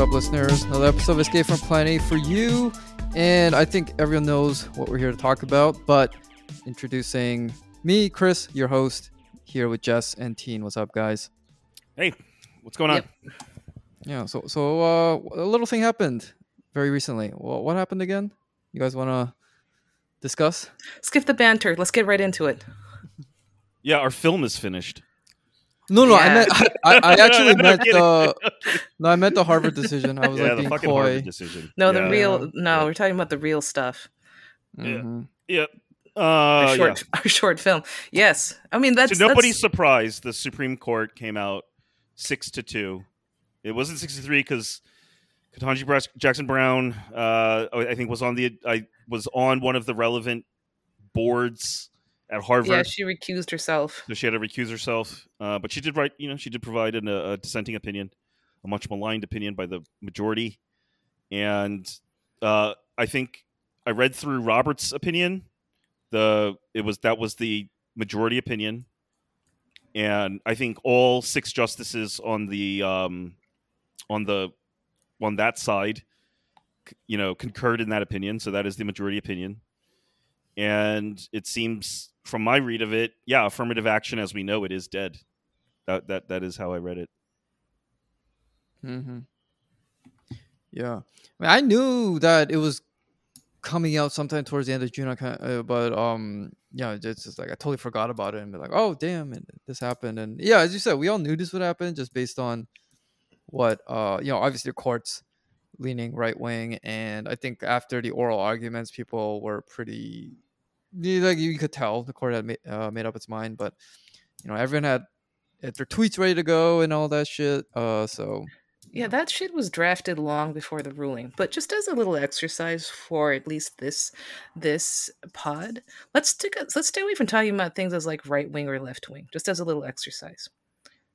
what's up, listeners? Another episode of Escape from Plenty for you. And I think everyone knows what we're here to talk about, but introducing me, Chris, your host, here with Jess and Teen. What's up, guys? Hey, what's going on? Yep. Yeah, so so uh, a little thing happened very recently. Well, what happened again? You guys want to discuss? Skip the banter. Let's get right into it. Yeah, our film is finished. No, no, I Yeah. meant I, I actually No, I'm meant kidding. the no, I meant the Harvard decision. I was yeah, like the being fucking coy. Harvard decision. No, yeah. the real. Yeah. No, we're talking about the real stuff. Mhm. Yeah. Our Uh, short, our short film. Yes, I mean yeah. that's So nobody's that's- surprised. The Supreme Court came out six to two. It wasn't six to three because Ketanji Jackson Brown, uh, I think, was on the I was on one of the relevant boards at Harvard. Yeah, she recused herself. so she had to recuse herself. Uh, but she did write, you know, she did provide an, a dissenting opinion, a much maligned opinion by the majority. And uh, I think I read through Roberts' opinion. The it was that was the majority opinion, and I think all six justices on the um, on the on that side, you know, concurred in that opinion. So that is the majority opinion and it seems from my read of it yeah affirmative action as we know it is dead that that that is how i read it hmm Yeah, I, mean, I knew that it was coming out sometime towards the end of June. I kind uh, but um, yeah, it's just like I totally forgot about it and be like, oh damn, and this happened. And yeah, as you said, we all knew this would happen just based on what uh, you know, obviously the courts leaning right wing, and I think after the oral arguments, people were pretty like you could tell the court had made, uh, made up its mind, but you know, everyone had their tweets ready to go and all that shit. Uh, so Yeah, that shit was drafted long before the ruling. But just as a little exercise for at least this this pod, let's take a, let's stay away from talking about things as like right wing or left wing. Just as a little exercise,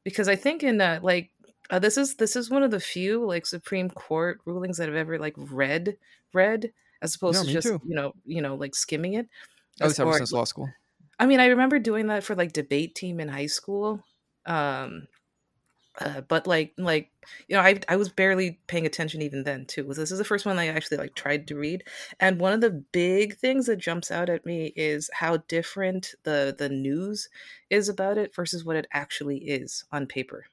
because I think in uh, like uh, this is this is one of the few like Supreme Court rulings that I've ever like read read as opposed to just too. you know you know like skimming it. At least ever since law school. I mean, I remember doing that for like debate team in high school. Um uh, but like like you know, I I was barely paying attention even then too. This is the first one I actually like tried to read. And one of the big things that jumps out at me is how different the the news is about it versus what it actually is on paper.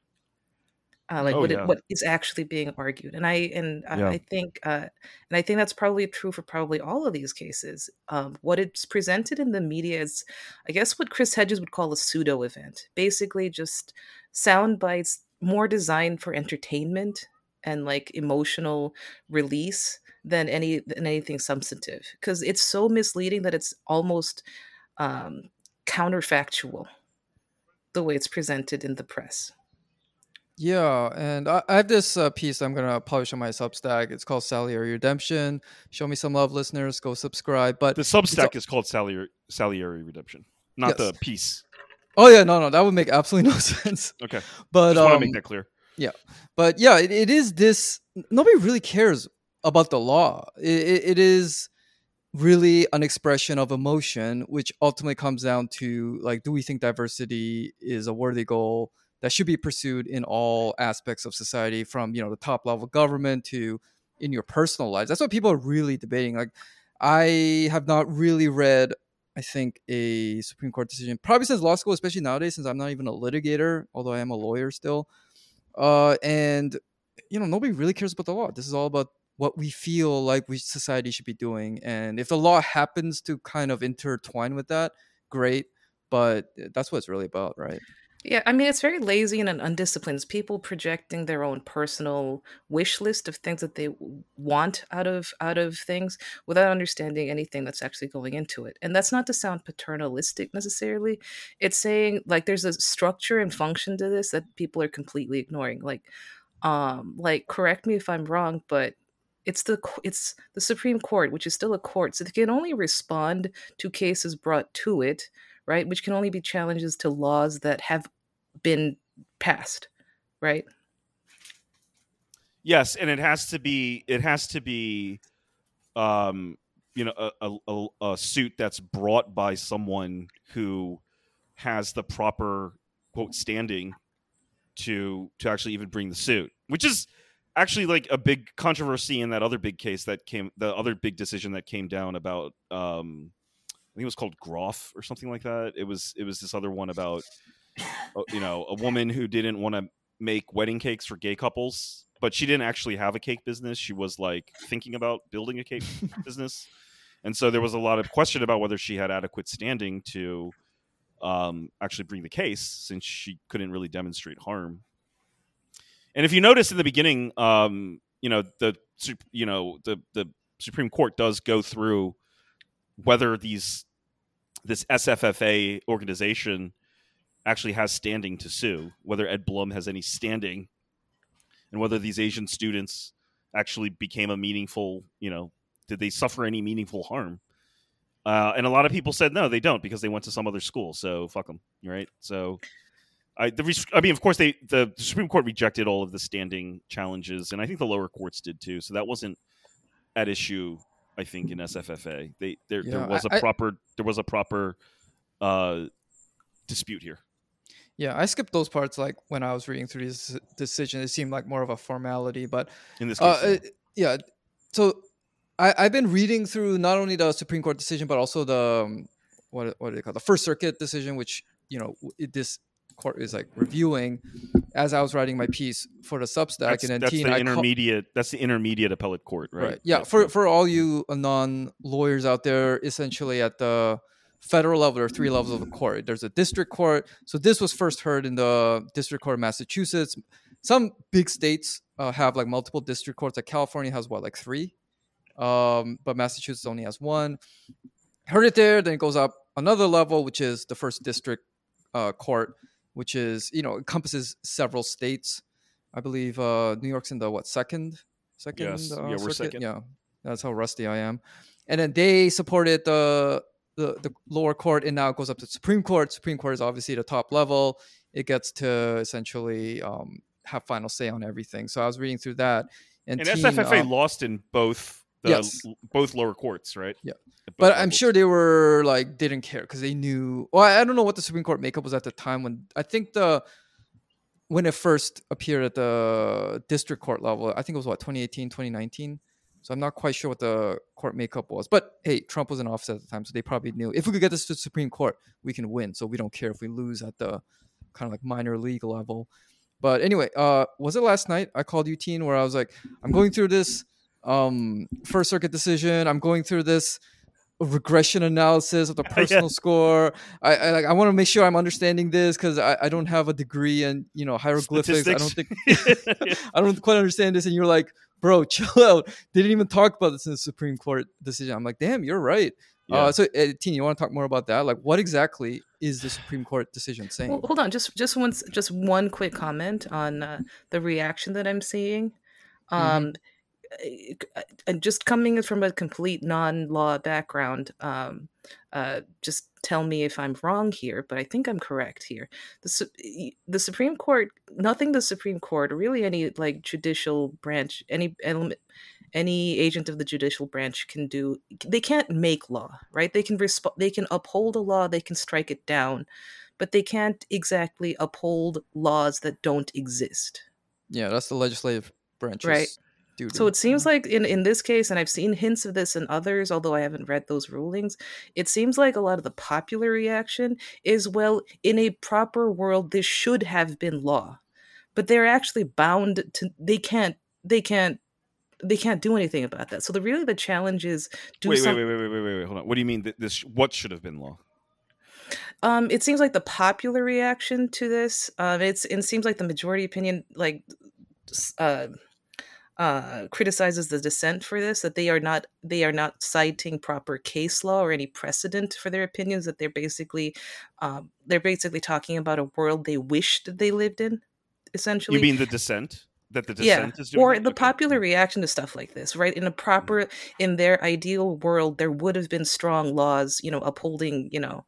Uh, like Oh, what yeah. it, what is actually being argued, and I and I- Yeah. I think uh, and I think that's probably true for probably all of these cases. Um, what it's presented in the media is, I guess, what Chris Hedges would call a pseudo event. Basically, just sound bites more designed for entertainment and like emotional release than any than anything substantive. Because it's so misleading that it's almost um, counterfactual the way it's presented in the press. Yeah, and I, I have this uh, piece I'm gonna publish on my Substack. It's called Salieri Redemption. Show me some love, listeners. Go subscribe. But the substack is called Salieri, Salieri redemption not Yes. the piece oh yeah, no, no, that would make absolutely no sense. okay But just want to um, make that clear Yeah, but yeah, it, it is this. Nobody really cares about the law. It, it, it is really an expression of emotion, which ultimately comes down to like, do we think diversity is a worthy goal that should be pursued in all aspects of society, from you know the top level government to in your personal lives? That's what people are really debating. Like, I have not really read. I think a Supreme Court decision, probably since law school, especially nowadays, since I'm not even a litigator, although I am a lawyer still uh, and you know nobody really cares about the law. This is all about what we feel like we society should be doing, and if the law happens to kind of intertwine with that, great. But that's what it's really about, right? Yeah, I mean it's very lazy and undisciplined. It's people projecting their own personal wish list of things that they want out of out of things without understanding anything that's actually going into it. And that's not to sound paternalistic necessarily. It's saying like there's a structure and function to this that people are completely ignoring. Like um like correct me if I'm wrong, but it's the it's the Supreme Court, which is still a court, so they can only respond to cases brought to it right? Which can only be challenges to laws that have been passed, right? yes and it has to be it has to be um you know a, a, a, suit that's brought by someone who has the proper quote standing to to actually even bring the suit which is actually like a big controversy in that other big case that came the other big decision that came down about um I think it was called Groff or something like that. It was it was this other one about uh, you know a woman who didn't want to make wedding cakes for gay couples, but she didn't actually have a cake business. She was like thinking about building a cake business, and so there was a lot of question about whether she had adequate standing to um, actually bring the case since she couldn't really demonstrate harm. And if you notice in the beginning, um, you know the you know the the Supreme Court does go through whether these this SFFA organization actually has standing to sue, whether Ed Blum has any standing, and whether these Asian students actually became a meaningful, you know, did they suffer any meaningful harm? Uh, and a lot of people said no, they don't because they went to some other school. So fuck them, right? So, I the I mean, of course, they the, the Supreme Court rejected all of the standing challenges, and I think the lower courts did too. So that wasn't at issue. I think in SFFA, they there Yeah, there was a I- I- proper there was a proper uh, dispute here. Yeah, I skipped those parts. Like when I was reading through this decision, it seemed like more of a formality. But In this case, uh, uh, yeah, so I, I've been reading through not only the Supreme Court decision, but also the um, what what do they call the First Circuit decision, which you know it, this court is like reviewing. As I was writing my piece for the Substack, that's, and then that's the intermediate. that's the intermediate appellate court, right? Right. Yeah. For for all you non lawyers out there, essentially at the federal level, there are three levels of the court. There's a district court. So this was first heard in the District Court of Massachusetts. Some big states uh, have like multiple district courts. Like California has what, like three, um, but Massachusetts only has one. Heard it there, then it goes up another level, which is the first district uh, court, which is you know encompasses several states. I believe uh, New York's in the what second second Yes. uh, Yeah, we're second. Yeah, that's how rusty I am. And then they supported the the the lower court, and now it goes up to Supreme Court. Supreme Court is obviously the top level. It gets to essentially um, have final say on everything. So I was reading through that, and, and Teen, SFFA um, lost in both the Yes. both lower courts, right? Yeah. But I'm levels. sure they were like didn't care because they knew. Well, I I don't know what the Supreme Court makeup was at the time when I think the when it first appeared at the district court level. I think it was what 2018, 2019. So I'm not quite sure what the court makeup was. But hey, Trump was in office at the time, so they probably knew if we could get this to the Supreme Court, we can win. So we don't care if we lose at the kind of like minor league level. But anyway, uh, was it last night? I called you teen where I was like, I'm going through this um first circuit decision. I'm going through this regression analysis of the Yeah. personal score. I, I like I want to make sure I'm understanding this because I, I don't have a degree in you know hieroglyphics. I don't think Statistics. I don't quite understand this. And you're like, bro, chill out. They didn't even talk about this in the Supreme Court decision. I'm like, damn, you're right. Yeah. Uh, so, uh, Teen, you want to talk more about that? Like, what exactly is the Supreme Court decision saying? Well, hold on, just just one just one quick comment on uh, the reaction that I'm seeing. Um, eh, and just coming from a complete non-law background, um, uh, just tell me if I'm wrong here, but I think I'm correct here. The Su- the Supreme Court, nothing the Supreme Court, or really any like judicial branch, any element, any agent of the judicial branch can do. They can't make law, right? They can resp- they can uphold a law, they can strike it down, but they can't exactly uphold laws that don't exist. yeah, that's the legislative branch's Right. Duty. So it seems like in, in this case, and I've seen hints of this in others, although I haven't read those rulings, it seems like a lot of the popular reaction is well, in a proper world, this should have been law. But they're actually bound to they can't they can't they can't do anything about that. So the really the challenge is do wait, some wait, wait, wait, wait, wait, wait, hold on. What do you mean that this? What should have been law? Um, it seems like the popular reaction to this, um, it's it seems like the majority opinion, like, uh, uh, criticizes the dissent for this. That they are not they are not citing proper case law or any precedent for their opinions. That they're basically, um, they're basically talking about a world they wished they lived in. Essentially, You mean the dissent? That the yeah dissent is doing? or the Okay. popular reaction to stuff like this right in a proper in their ideal world there would have been strong laws you know upholding you know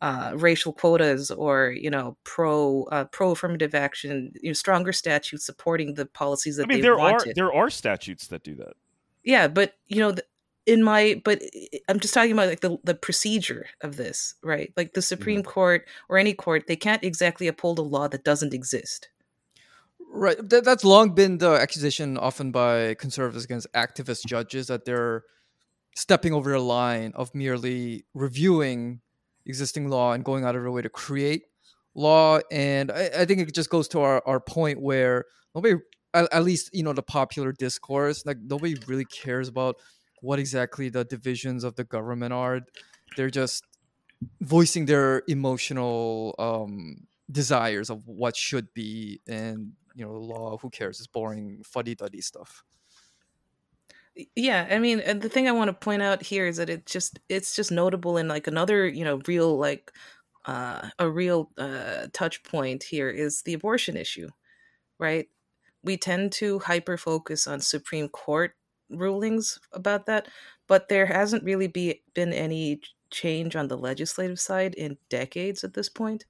uh, racial quotas or you know pro uh, pro affirmative action you know stronger statutes supporting the policies that I mean, they there wanted are there are statutes that do that. yeah but you know th- in my but i- i'm just talking about like the, the procedure of this right like the supreme court or any court they can't exactly uphold a law that doesn't exist Right. That, that's long been the accusation often by conservatives against activist judges that they're stepping over a line of merely reviewing existing law and going out of their way to create law. And I, I think it just goes to our, our point where nobody, at, at least, you know, the popular discourse, like nobody really cares about what exactly the divisions of the government are. They're just voicing their emotional um, desires of what should be and you know law who cares it's boring fuddy-duddy stuff yeah i mean the thing i want to point out here is that it just it's just notable in like another you know real like uh, a real uh, touch point here is the abortion issue right? We tend to hyper focus on supreme court rulings about that but there hasn't really be, been any change on the legislative side in decades at this point.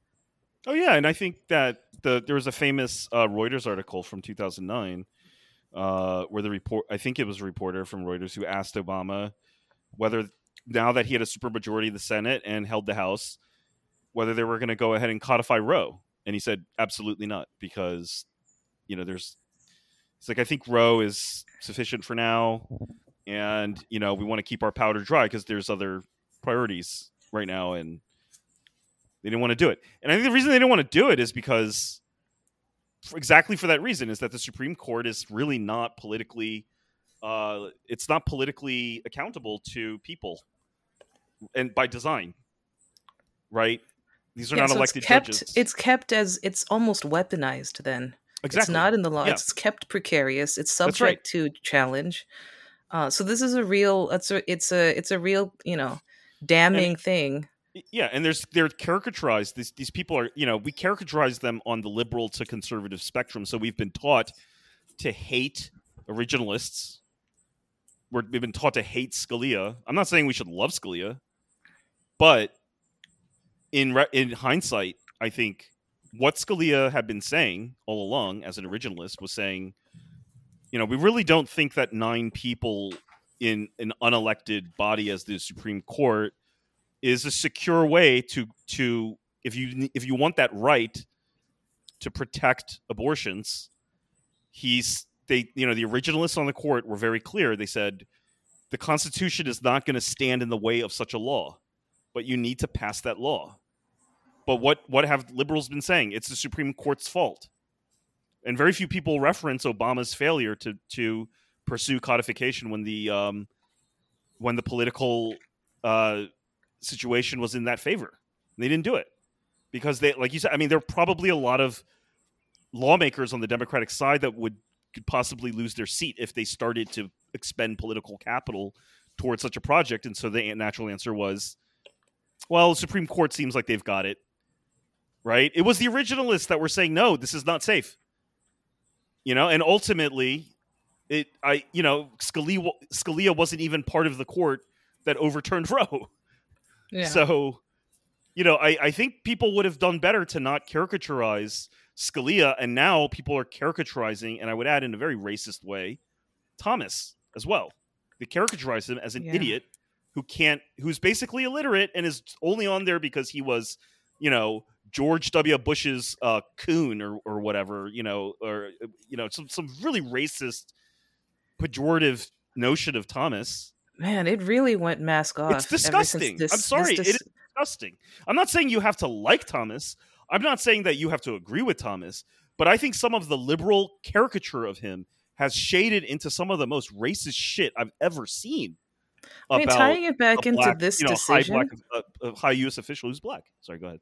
Oh yeah, and I think that the there was a famous uh, Reuters article from 2009 uh, where the report I think it was a reporter from Reuters who asked Obama whether now that he had a supermajority in the Senate and held the House, whether they were going to go ahead and codify Roe, and he said absolutely not because you know there's it's like I think Roe is sufficient for now, and you know we want to keep our powder dry because there's other priorities right now and they didn't want to do it. And I think the reason they didn't want to do it is because for exactly for that reason is that the Supreme Court is really not politically uh, it's not politically accountable to people and by design. Right? These are Yeah, not so elected it's kept judges. it's kept as it's almost weaponized then exactly. it's not in the law Yeah. it's kept precarious it's subject right. to challenge uh, so this is a real it's a it's a it's a real you know damning thing yeah and there's they're caricaturized. These these people are you know we caricaturize them on the liberal to conservative spectrum. So we've been taught to hate originalists. We're, we've been taught to hate scalia. I'm not saying we should love scalia but in re- in hindsight i think what scalia had been saying all along as an originalist was saying you know we really don't think that nine people in an unelected body as the supreme court is a secure way to to if you if you want that right to protect abortions he's they you know the originalists on the court were very clear. They said the constitution is not going to stand in the way of such a law but you need to pass that law. But what what have liberals been saying? It's the supreme court's fault. And very few people reference obama's failure to to pursue codification when the um when the political uh situation was in that favor. They didn't do it because they, like you said, I mean, there are probably a lot of lawmakers on the Democratic side that would could possibly lose their seat if they started to expend political capital towards such a project. And so the natural answer was, well, Supreme Court seems like they've got it, right? It was the originalists that were saying, no, this is not safe. You know, and ultimately, it, I, you know, Scalia, Scalia wasn't even part of the court that overturned Roe. Yeah So, you know, I, I think people would have done better to not caricaturize Scalia, and now people are caricaturizing, and I would add in a very racist way, Thomas as well. They caricaturize him as an Yeah. idiot who can't, who's basically illiterate and is only on there because he was, you know, George W. Bush's uh, coon or or whatever, you know, or you know, some some really racist, pejorative notion of Thomas. Man it really went mask off since disgusting. I'm this- this sorry, it dis- is disgusting. I'm not saying you have to like Thomas. I'm not saying that you have to agree with Thomas, but I think some of the liberal caricature of him has shaded into some of the most racist shit I've ever seen. I mean, about tying it back into black, this you know, decision. high black, uh, high U.S. official who's black. Sorry, go ahead.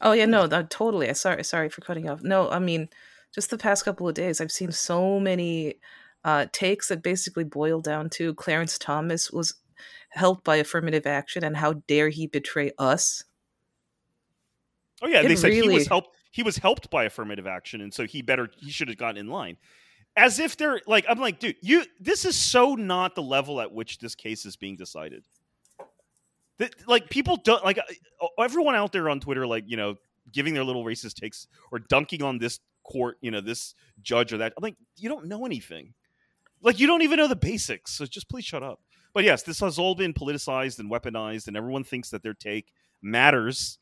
Oh yeah, no, no, totally. I sorry, sorry for cutting off. No, I mean, just the past couple of days, I've seen so many uh, takes that basically boil down to Clarence Thomas was helped by affirmative action, and how dare he betray us? Oh yeah, It they said he was helped. He was helped by affirmative action, and so he better he should have gotten in line. As if they're like, I'm like, dude, you. This is so not the level at which this case is being decided. That like people don't like uh, everyone out there on Twitter, like you know, giving their little racist takes or dunking on this court, you know, this judge or that. I'm like, you don't know anything. Like you don't even know the basics. So just please shut up. But yes, this has all been politicized and weaponized, and everyone thinks that their take matters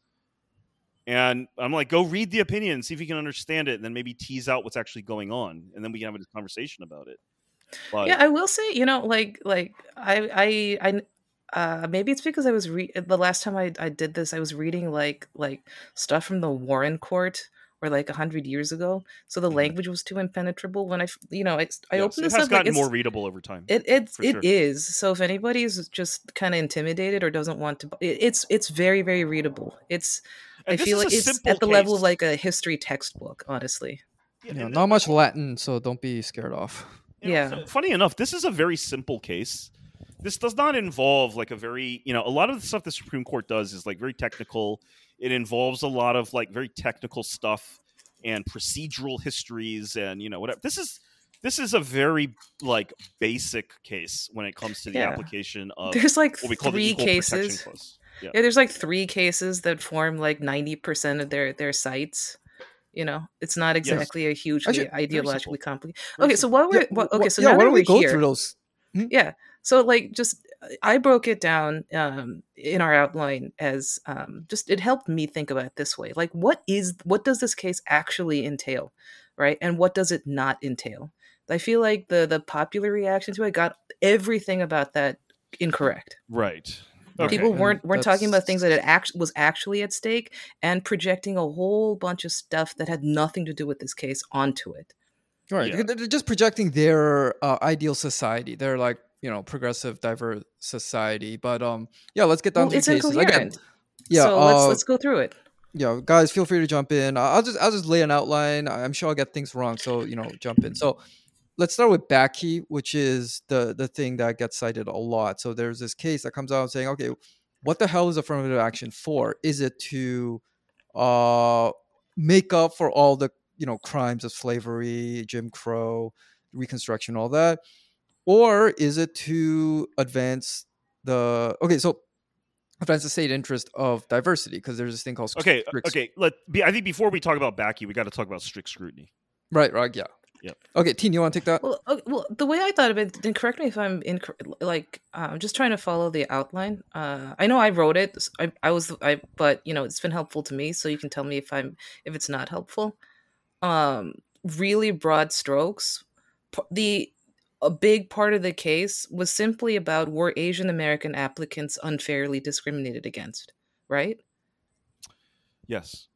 And I'm like, go read the opinion, see if you can understand it, and then maybe tease out what's actually going on, and then we can have a conversation about it. But yeah, I will say, you know, like like I I I uh maybe it's because I was re- the last time I I did this, I was reading like like stuff from the Warren Court or like a hundred years ago, so the language was too impenetrable. When i you know I I yes, opened it this has up, gotten it's more readable over time. it it for it sure. is. So if anybody's just kind of intimidated or doesn't want to, it, it's it's very very readable. It's And I feel like it's at the level of like a history textbook, honestly. Yeah, You know, not much Latin, so don't be scared off. You know, Yeah. so funny enough, this is a very simple case. This does not involve like a very, you know, a lot of the stuff the Supreme Court does is like very technical. It involves a lot of like very technical stuff and procedural histories and you know whatever. This is this is a very like basic case when it comes to the Yeah. application of There's like what we call the three equal cases. Yeah. Yeah, there's like three cases that form like ninety percent of their their cites. You know, it's not exactly a hugely Actually, very ideologically simple. complicated. Okay, so simple. what we're Yeah, what, okay, so yeah, now why don't we we're go here, through those? Hmm? yeah. So like just I broke it down um in our outline as um just it helped me think about it this way. Like what is what does this case actually entail? Right? And what does it not entail? I feel like the the popular reaction to it got everything about that incorrect. Right. Okay, People weren't weren't talking about things that it act- was actually at stake and projecting a whole bunch of stuff that had nothing to do with this case onto it. Right. Yeah. They're they're just projecting their uh, ideal society. They're like, you know, progressive, diverse society. But um, yeah, let's get down Well, to it's the cases again. Yeah. so uh, let's let's go through it. yeah, guys, feel free to jump in. I'll just I'll just lay an outline. I'm sure I'll get things wrong, so you know, jump in. So let's start with Bakke, which is the the thing that gets cited a lot. So there's this case that comes out saying, okay, what the hell is affirmative action for? Is it to uh make up for all the you know crimes of slavery, Jim Crow, Reconstruction, all that, or is it to advance the okay? So advance the state interest of diversity because there's this thing called Okay. strict Okay. Let be. I think before we talk about Bakke, we got to talk about strict scrutiny. Right, right, yeah. Yep. Okay, Teen, you want to take that? Well, okay, well, the way I thought of it, then correct me if I'm in. Like, uh, I'm just trying to follow the outline. Uh, I know I wrote it. I, I was, I, but you know, it's been helpful to me. So you can tell me if I'm, if it's not helpful. Um, really broad strokes. The a big part of the case was simply about were Asian American applicants unfairly discriminated against, right? Yes.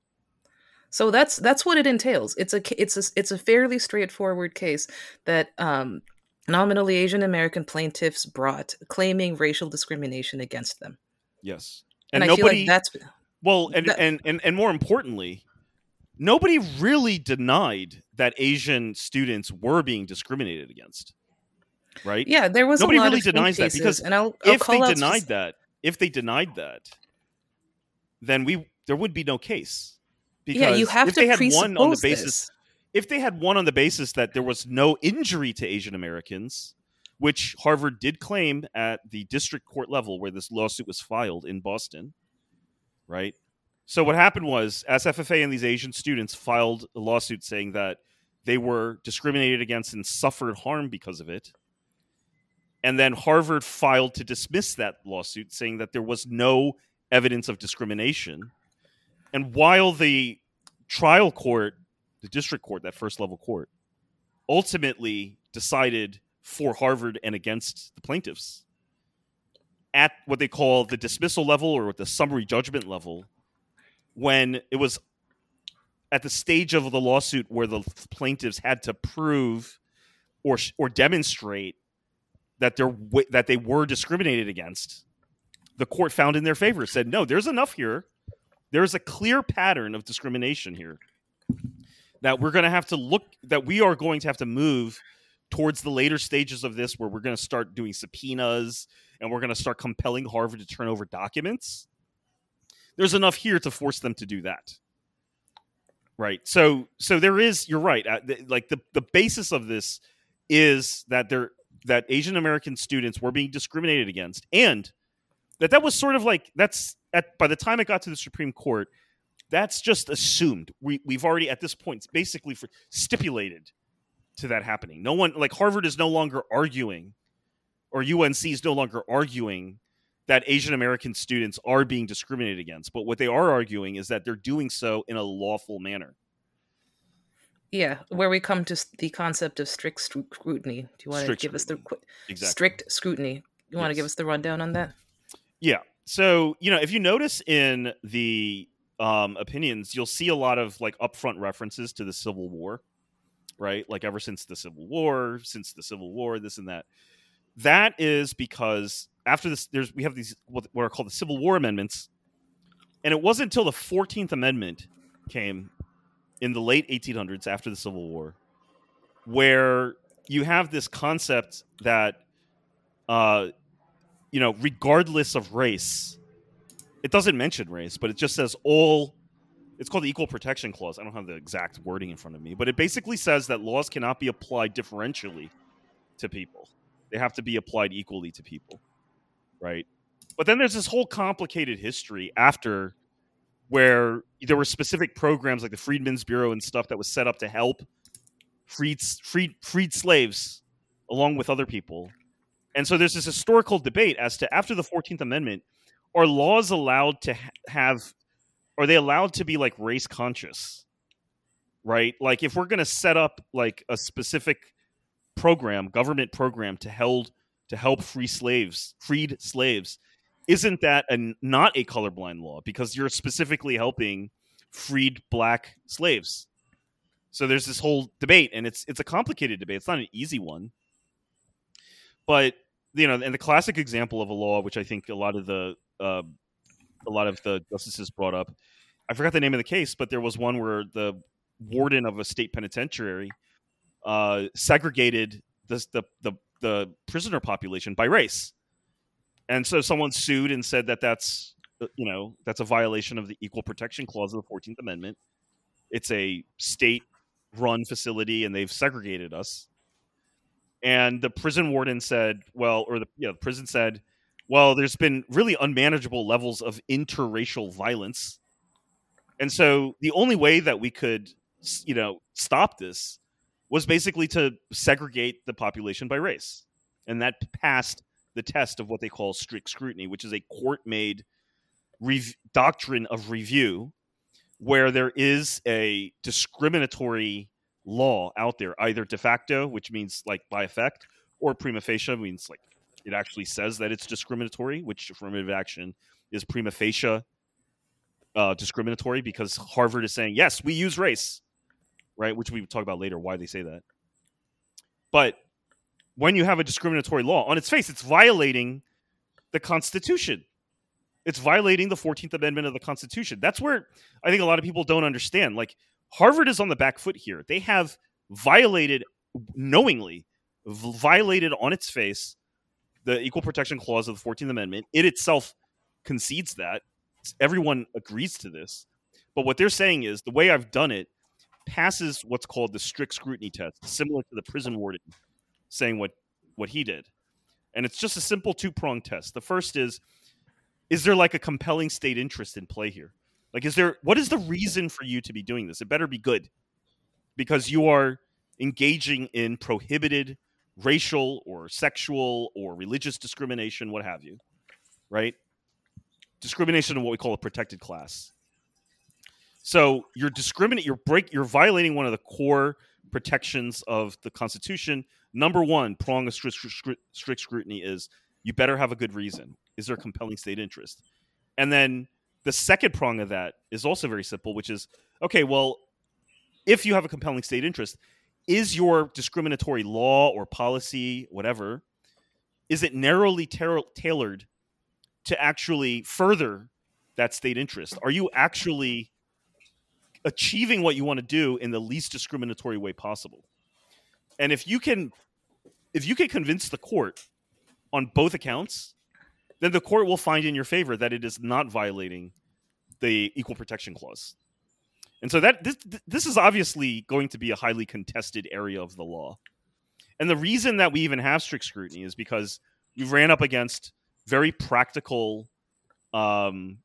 So that's that's what it entails. It's a it's a it's a fairly straightforward case that um, nominally Asian American plaintiffs brought, claiming racial discrimination against them. Yes. And, And, I feel nobody. like that's well, and, that- and and and more importantly, nobody really denied that Asian students were being discriminated against. Right. yeah. There was Nobody a lot really denies that, because and I'll, I'll if they denied spec- that, if they denied that, then we there would be no case. Because yeah, you have if to they had one on the basis, this. if they had one on the basis that there was no injury to Asian Americans, which Harvard did claim at the district court level where this lawsuit was filed in Boston, right? So what happened was SFFA and these Asian students filed a lawsuit saying that they were discriminated against and suffered harm because of it. And then Harvard filed to dismiss that lawsuit, saying that there was no evidence of discrimination. And while the trial court, the district court, that first level court, ultimately decided for Harvard and against the plaintiffs at what they call the dismissal level or the summary judgment level, when it was at the stage of the lawsuit where the plaintiffs had to prove or or demonstrate that they're that they were discriminated against, the court found in their favor. Said no, there's enough here. There's a clear pattern of discrimination here that we're going to have to look that we are going to have to move towards the later stages of this where we're going to start doing subpoenas and we're going to start compelling Harvard to turn over documents. There's enough here to force them to do that. Right. So so there is you're right. Uh, like the the basis of this is that there that Asian American students were being discriminated against and that that was sort of like that's at by the time it got to the Supreme Court that's just assumed. We we've already at this point basically for, stipulated to that happening. No one like Harvard is no longer arguing or UNC is no longer arguing that Asian American students are being discriminated against. But what they are arguing is that they're doing so in a lawful manner. Yeah, where we come to the concept of strict scrutiny. Do you want strict to give scrutiny. us the exactly. strict scrutiny? You want yes. to give us the rundown on that? Yeah. So, you know, if you notice in the um, opinions, you'll see a lot of like upfront references to the Civil War, right? Like ever since the Civil War, since the Civil War, this and that. That is because after this, there's we have these what are called the Civil War amendments, and it wasn't until the Fourteenth Amendment came in the late 1800s after the Civil War, where you have this concept that, uh, you know, regardless of race, it doesn't mention race, but it just says all. It's called the Equal Protection Clause. I don't have the exact wording in front of me, but it basically says that laws cannot be applied differentially to people. They have to be applied equally to people, right? But then there's this whole complicated history after where there were specific programs like the Freedmen's Bureau and stuff that was set up to help freed freed freed slaves along with other people. And so there's this historical debate as to after the 14th Amendment, are laws allowed to have are they allowed to be like race conscious? Right? Like if we're going to set up like a specific program, government program to held to help free slaves, freed slaves, isn't that a, not a colorblind law because you're specifically helping freed black slaves? So there's this whole debate, and it's it's a complicated debate. It's not an easy one, but you know, and the classic example of a law, which I think a lot of the uh, a lot of the justices brought up, I forgot the name of the case, but there was one where the warden of a state penitentiary uh, segregated the, the the the prisoner population by race and so someone sued and said that that's uh, you know that's a violation of the equal protection clause of the 14th amendment. It's a state run facility and they've segregated us. And the prison warden said well or the, the prison said well there's been really unmanageable levels of interracial violence. And so the only way that we could you know stop this was basically to segregate the population by race. And that passed the test of what they call strict scrutiny, which is a court made rev- doctrine of review where there is a discriminatory law out there, either de facto, which means like by effect, or prima facie, means like it actually says that it's discriminatory, which affirmative action is prima facie uh, discriminatory because Harvard is saying, yes, we use race, right? Which we talk about later why they say that. But when you have a discriminatory law on its face, it's violating the Constitution. It's violating the 14th Amendment of the Constitution. That's where I think a lot of people don't understand. Like, Harvard is on the back foot here. They have violated, knowingly, violated on its face the Equal Protection Clause of the 14th Amendment. It itself concedes that. Everyone agrees to this. But what they're saying is the way I've done it passes what's called the strict scrutiny test, similar to the prison warden saying what what he did. And it's just a simple two prong test. The first is is there like a compelling state interest in play here? Like is there what is the reason for you to be doing this? It better be good. Because you are engaging in prohibited racial or sexual or religious discrimination, what have you. Right? Discrimination in what we call a protected class. So you're discriminate you're break you're violating one of the core protections of the Constitution. Number one, prong of strict, strict, strict scrutiny is you better have a good reason. Is there a compelling state interest? And then the second prong of that is also very simple, which is okay, well, if you have a compelling state interest, is your discriminatory law or policy, whatever, is it narrowly tailored to actually further that state interest? Are you actually achieving what you want to do in the least discriminatory way possible. And if you can if you can convince the court on both accounts, then the court will find in your favor that it is not violating the equal protection clause. And so that this this is obviously going to be a highly contested area of the law. And the reason that we even have strict scrutiny is because we ran up against very practical um,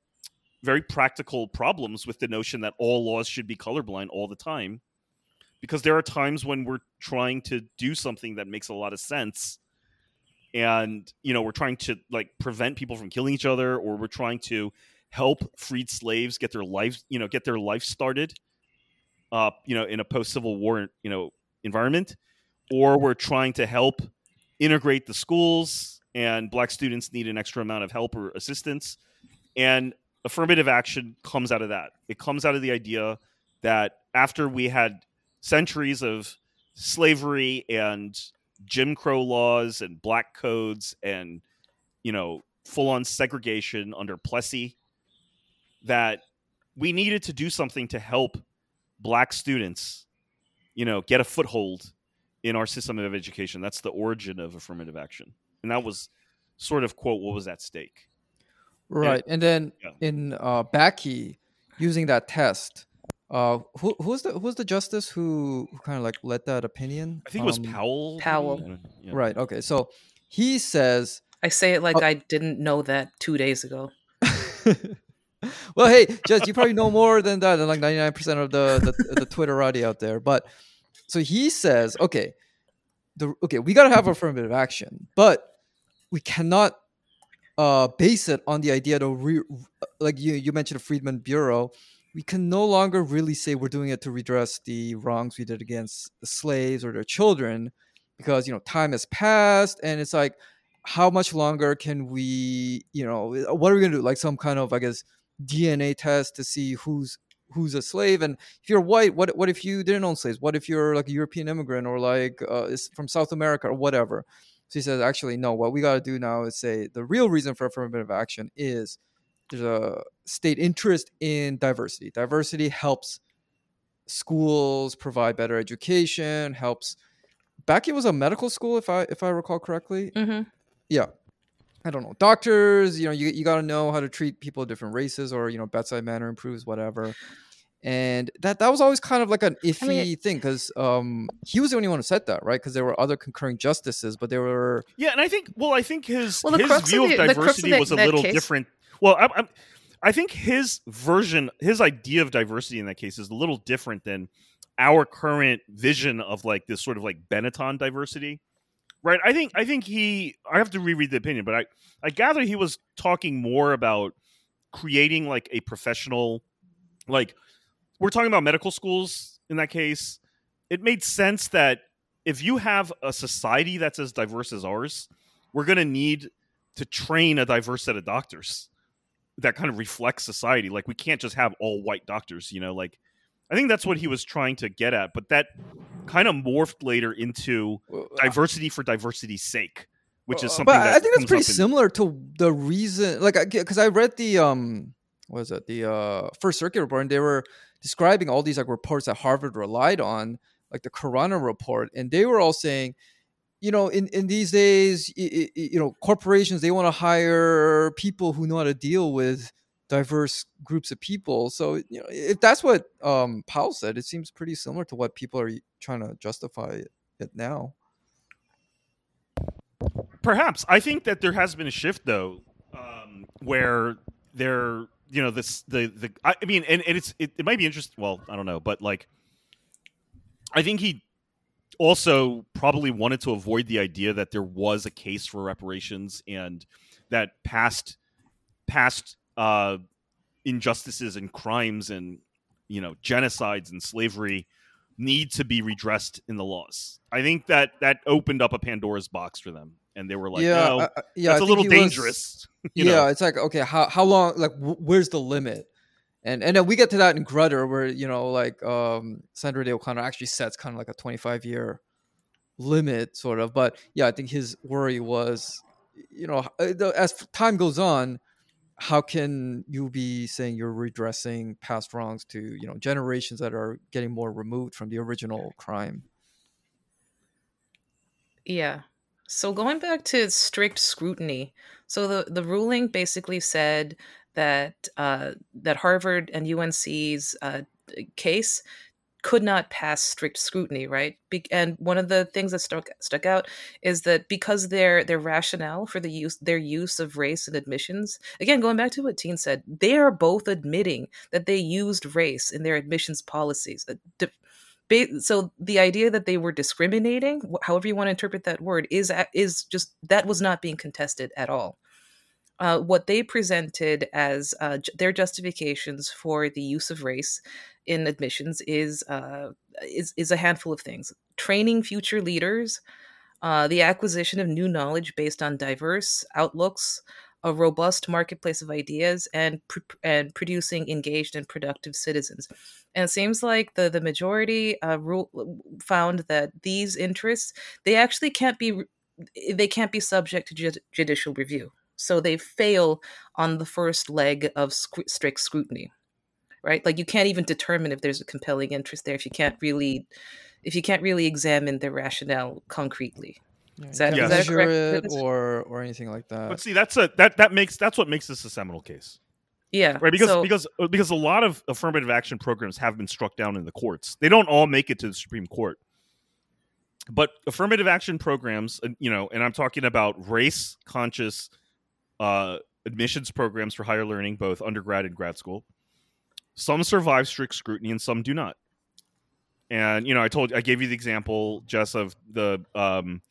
very practical problems with the notion that all laws should be colorblind all the time because there are times when we're trying to do something that makes a lot of sense and you know we're trying to like prevent people from killing each other or we're trying to help freed slaves get their life you know get their life started uh you know in a post civil war you know environment or we're trying to help integrate the schools and black students need an extra amount of help or assistance and affirmative action comes out of that. It comes out of the idea that after we had centuries of slavery and Jim Crow laws and black codes and you know full on segregation under Plessy that we needed to do something to help black students you know get a foothold in our system of education. That's the origin of affirmative action. And that was sort of quote what was at stake. Right. And, and then yeah. in uh Bakke using that test uh, who who's the who's the justice who, who kind of like led that opinion? I think it was um, Powell. Powell. Yeah. Right. Okay. So he says. I say it like uh, I didn't know that two days ago. well, hey, Jess, you probably know more than that, than like ninety nine percent of the the, the Twitterati out there. But so he says, okay, the okay, we gotta have affirmative action, but we cannot uh, base it on the idea to re, like you you mentioned the Freedmen Bureau we can no longer really say we're doing it to redress the wrongs we did against the slaves or their children because you know time has passed and it's like how much longer can we you know what are we going to do? Like some kind of i guess dna test to see who's who's a slave? And if you're white what what if you didn't own slaves? What if you're like a european immigrant or like uh, from south america or whatever? So he says actually no what we got to do now is say the real reason for affirmative action is there's a state interest in diversity. Diversity helps schools provide better education, helps. Bakke was a medical school, if I if I recall correctly. Mm-hmm. Yeah, I don't know. Doctors, you know, you you got to know how to treat people of different races, or you know, bedside manner improves, whatever. And that that was always kind of like an iffy I mean, thing because um, he was the only one who said that, right? Because there were other concurring justices, but there were yeah. And I think, well, I think his well, his view of, the, of diversity of was a little case. different well, I, I, I think his version, his idea of diversity in that case is a little different than our current vision of like this sort of like Benetton diversity, right? I think I think he. I have to reread the opinion, but I I gather he was talking more about creating like a professional, like we're talking about medical schools in that case. It made sense that if you have a society that's as diverse as ours, we're going to need to train a diverse set of doctors that kind of reflects society. Like we can't just have all white doctors, you know, like I think that's what he was trying to get at, but that kind of morphed later into uh, diversity for diversity's sake, which is something. But I think that's pretty similar in... to the reason, like, because I read the um, what was it, the uh, First Circuit report, and they were describing all these like reports that Harvard relied on, like the Khurana report, and they were all saying you know in in these days you know corporations they want to hire people who know how to deal with diverse groups of people. So you know if that's what um powell said it seems pretty similar to what people are trying to justify it now. Perhaps. I think that there has been a shift though um where there you know this the the i mean and, and it's it, it might be interesting well i don't know but like i think he also probably wanted to avoid the idea that there was a case for reparations and that past past uh, injustices and crimes and you know genocides and slavery need to be redressed in the laws. I think that that opened up a Pandora's box for them, and they were like, "Yeah, no, uh, yeah, that's I a little dangerous." Was, yeah, know? it's like okay, how how long? Like, where's the limit? And and then we get to that in Grutter where you know like um Sandra Day O'Connor actually sets kind of like a 25 year limit sort of. But yeah I think his worry was you know uh, as time goes on how can you be saying you're redressing past wrongs to you know generations that are getting more removed from the original crime? Yeah. So going back to strict scrutiny so the the ruling basically said that uh, that Harvard and UNC's uh, case could not pass strict scrutiny, right? Be- and one of the things that stuck stuck out is that because their their rationale for the use their use of race in admissions, again going back to what Teen said, they are both admitting that they used race in their admissions policies. ba- so the idea that they were discriminating, however you want to interpret that word, is is just that was not being contested at all. Uh, what they presented as uh, ju- their justifications for the use of race in admissions is uh, is is a handful of things: training future leaders, uh, the acquisition of new knowledge based on diverse outlooks, a robust marketplace of ideas, and pr- and producing engaged and productive citizens. And it seems like the the majority uh, rule, found that these interests they actually can't be they can't be subject to ju- judicial review. So they fail on the first leg of sc- strict scrutiny, right? Like you can't even determine if there's a compelling interest there if you can't really if you can't really examine the rationale concretely. Yeah, Is that- you is that measure correct- it or or anything like that. But see, that's a that that makes that's what makes this a seminal case, Yeah, right? Because so- because uh, because a lot of affirmative action programs have been struck down in the courts. They don't all make it to the Supreme Court, but affirmative action programs, you know, and I'm talking about race conscious uh, admissions programs for higher learning, both undergrad and grad school. Some survive strict scrutiny and some do not. And you know, I told I gave you the example, Jess, of the um,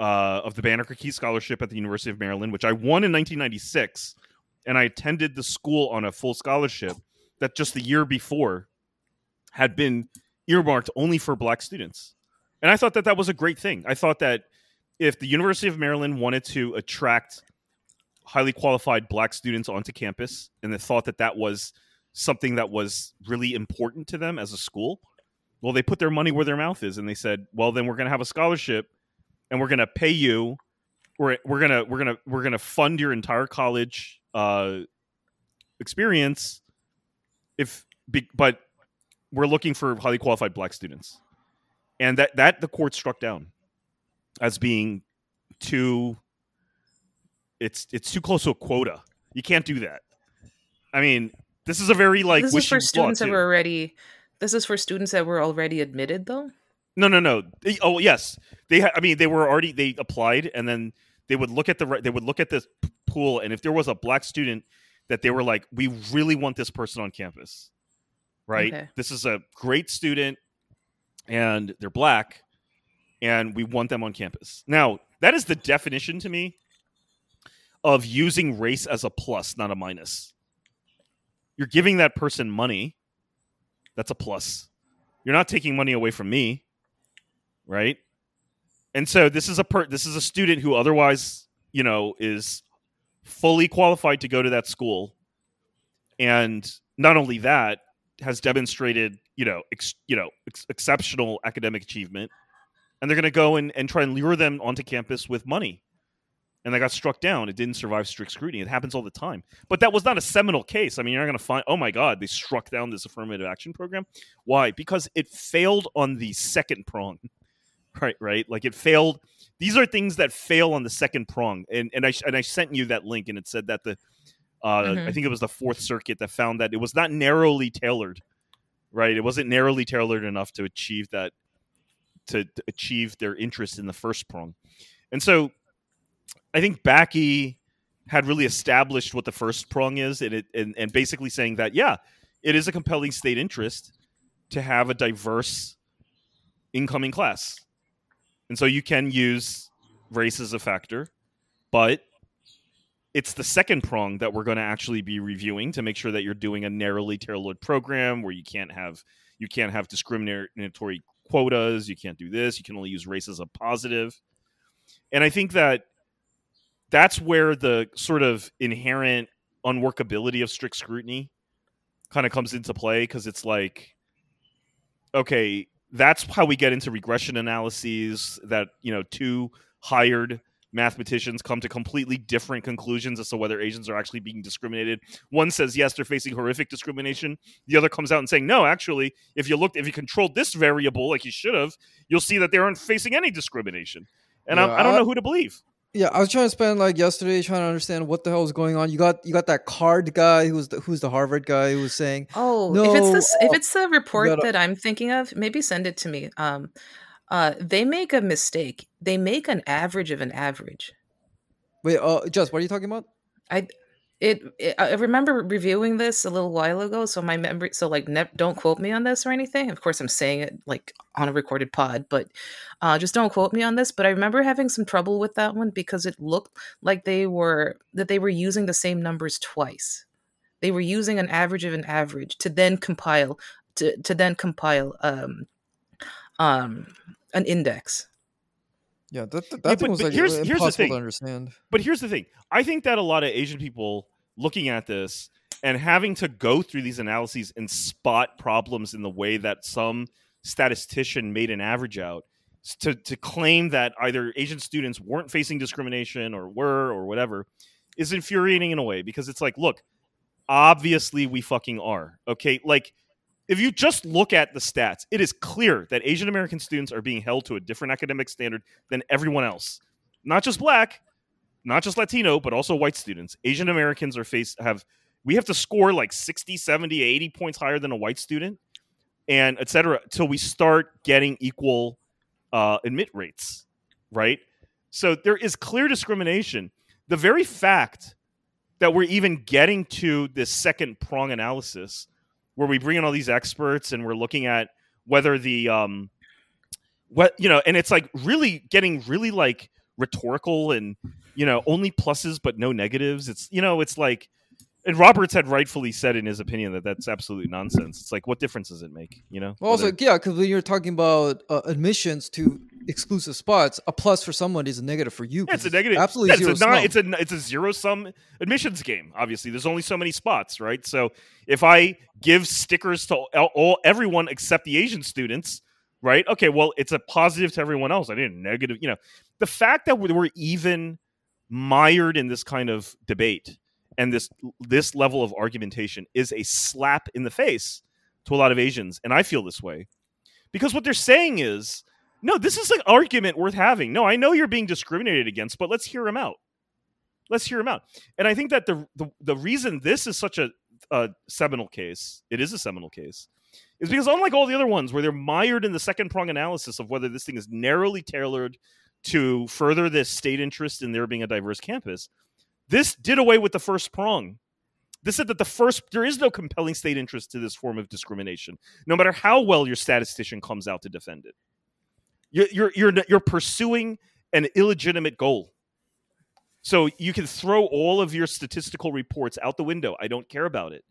uh, of the Banneker Key Scholarship at the University of Maryland, which I won in 1996, and I attended the school on a full scholarship that just the year before had been earmarked only for black students. And I thought that that was a great thing. I thought that if the University of Maryland wanted to attract highly qualified black students onto campus and they thought that that was something that was really important to them as a school, well, they put their money where their mouth is and they said, well, then we're going to have a scholarship and we're going to pay you we're, we're going to we're going to we're going to fund your entire college uh experience if but we're looking for highly qualified black students. And that that the court struck down as being too it's it's too close to a quota you can't do that i mean this is a very like this is for students that were already. This is for students that were already admitted, though. No, no, no. They- oh, yes. They. Ha- I mean, they were already. They applied, and then they would look at the. re- They would look at this p- pool, and if there was a black student that they were like, we really want this person on campus, right? Okay. This is a great student, and they're black, and we want them on campus. Now, that is the definition to me of using race as a plus, not a minus. You're giving that person money. That's a plus. You're not taking money away from me, right? And so this is a per- this is a student who otherwise, you know, is fully qualified to go to that school, and not only that, has demonstrated, you know, ex- you know, ex- exceptional academic achievement, and they're going to go and, and try and lure them onto campus with money. And they got struck down. It didn't survive strict scrutiny. It happens all the time. But that was not a seminal case. I mean, you're not going to find, oh my God, they struck down this affirmative action program. Why? Because it failed on the second prong. Right, right. Like it failed. These are things that fail on the second prong. And and I and I sent you that link, and it said that the, uh, Mhm. I think it was the Fourth Circuit that found that it was not narrowly tailored. Right, it wasn't narrowly tailored enough to achieve that, to, to achieve their interest in the first prong, and so, I think Bakke had really established what the first prong is, and it and, and basically saying that yeah, it is a compelling state interest to have a diverse incoming class. And so you can use race as a factor, but it's the second prong that we're going to actually be reviewing to make sure that you're doing a narrowly tailored program where you can't have you can't have discriminatory quotas, you can't do this, you can only use race as a. And I think that that's where the sort of inherent unworkability of strict scrutiny kind of comes into play because it's like okay that's how we get into regression analyses that you know two hired mathematicians come to completely different conclusions as to whether asians are actually being discriminated. One says yes they're facing horrific discrimination. The other comes out and saying no actually if you looked if you controlled this variable like you should have you'll see that they aren't facing any discrimination. And Yeah, I'm, i don't I- know who to believe Yeah, I was trying to spend like yesterday trying to understand what the hell was going on. You got you got that card guy who's the who's the Harvard guy who was saying, Oh, if it's No, this, if it's the report gotta- that I'm thinking of, maybe send it to me. Um, uh, they make a mistake. They make an average of an average. "Wait, uh, Jess, what are you talking about?" I, it, it, i remember reviewing this a little while ago so my memory so like ne- don't quote me on this or anything. Of course i'm saying it like on a recorded pod but uh, just don't quote me on this but i remember having some trouble with that one because it looked like they were that they were using the same numbers twice. They were using an average of an average to then compile to, to then compile um um an index Yeah, that that, that but- was but like here's- here's the thing. to understand. But here's the thing: I think that a lot of Asian people looking at this and having to go through these analyses and spot problems in the way that some statistician made an average out to to claim that either Asian students weren't facing discrimination or were or whatever is infuriating in a way because it's like, look, obviously we fucking are. Okay, like if you just look at the stats, it is clear that Asian American students are being held to a different academic standard than everyone else. Not just black, not just Latino, but also white students. Asian Americans are faced have we have to score like 60, 70, 80 points higher than a white student and et cetera till we start getting equal uh, admit rates, right? So there is clear discrimination. The very fact that we're even getting to this second prong analysis where we bring in all these experts and we're looking at whether the um what you know and it's like really getting really like rhetorical and you know only pluses but no negatives. It's you know it's like and roberts had rightfully said in his opinion that that's absolutely nonsense it's like what difference does it make you know Well, also, Whether- yeah, because when you're talking about uh, admissions to exclusive spots, a plus for someone is a negative for you. Yeah, it's a negative. Absolutely yeah, zero it's a, non, it's a it's a zero sum admissions game. Obviously, there's only so many spots, right? So if I give stickers to all, all everyone except the Asian students, right? Okay, well, it's a positive to everyone else. I didn't negative. You know, the fact that we're even mired in this kind of debate and this this level of argumentation is a slap in the face to a lot of Asians, and I feel this way because what they're saying is no, this is an argument worth having. No, I know you're being discriminated against, but let's hear him out. Let's hear him out. And I think that the the, the reason this is such a, a seminal case, it is a seminal case, is because unlike all the other ones where they're mired in the second prong analysis of whether this thing is narrowly tailored to further this state interest in there being a diverse campus, this did away with the first prong. This said that the first there is no compelling state interest to this form of discrimination, no matter how well your statistician comes out to defend it. You're you're you're, you're pursuing an illegitimate goal. So you can throw all of your statistical reports out the window. I don't care about it.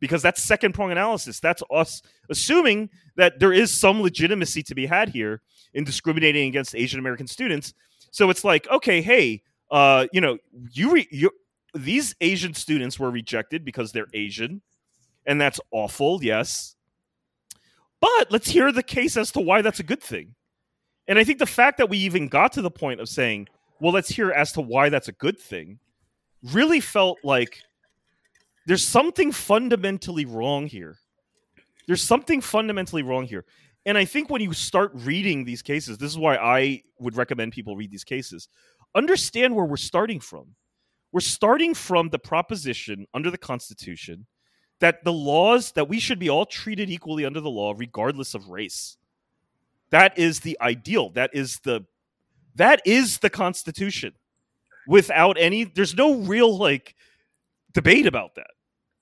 Because that's second prong analysis. That's us assuming that there is some legitimacy to be had here in discriminating against Asian American students. So it's like, okay, hey, uh, you know, you, re- you these Asian students were rejected because they're Asian, and that's awful, yes. But let's hear the case as to why that's a good thing. And I think the fact that we even got to the point of saying, well, let's hear as to why that's a good thing, really felt like there's something fundamentally wrong here. There's something fundamentally wrong here. And I think when you start reading these cases, this is why I would recommend people read these cases. Understand where we're starting from. We're starting from the proposition under the Constitution that the laws that we should be all treated equally under the law, regardless of race. That is the ideal. That is the that is the Constitution. Without any, there's no real like debate about that.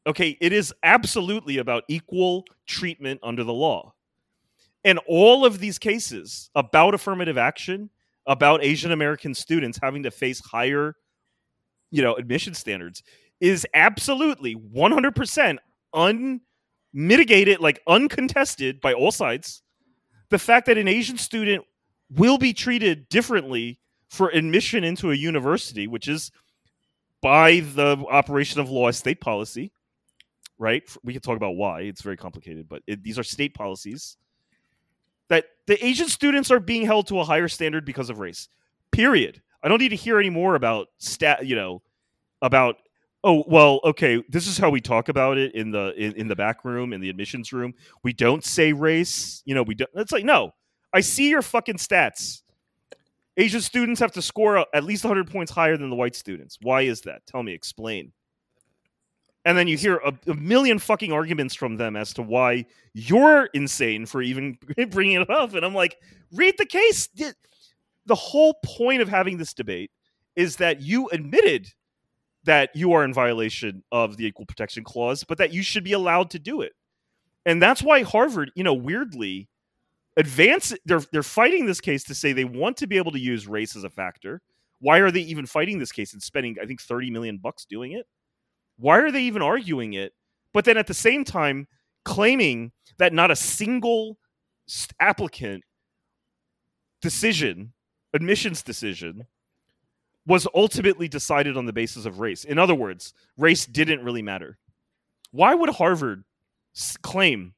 Okay, it is absolutely about equal treatment under the law. And all of these cases about affirmative action, about Asian American students having to face higher, you know, admission standards is absolutely 100% unmitigated, like uncontested by all sides. The fact that an Asian student will be treated differently for admission into a university, which is by the operation of law, state policy, right? We can talk about why. It's very complicated, but it, these are state policies. That the Asian students are being held to a higher standard because of race. Period. I don't need to hear any more about stat. You know, about oh well, okay. This is how we talk about it in the in, in the back room in the admissions room. We don't say race. You know, we don't. It's like no. I see your fucking stats. Asian students have to score at least 100 points higher than the white students. Why is that? Tell me, explain. And then you hear a, a million fucking arguments from them as to why you're insane for even bringing it up. And I'm like, read the case. The whole point of having this debate is that you admitted that you are in violation of the equal protection clause, but that you should be allowed to do it. And that's why Harvard, you know, weirdly advance they're they're fighting this case to say they want to be able to use race as a factor. Why are they even fighting this case and spending I think 30 million bucks doing it? Why are they even arguing it? But then at the same time claiming that not a single applicant decision, admissions decision was ultimately decided on the basis of race. In other words, race didn't really matter. Why would Harvard claim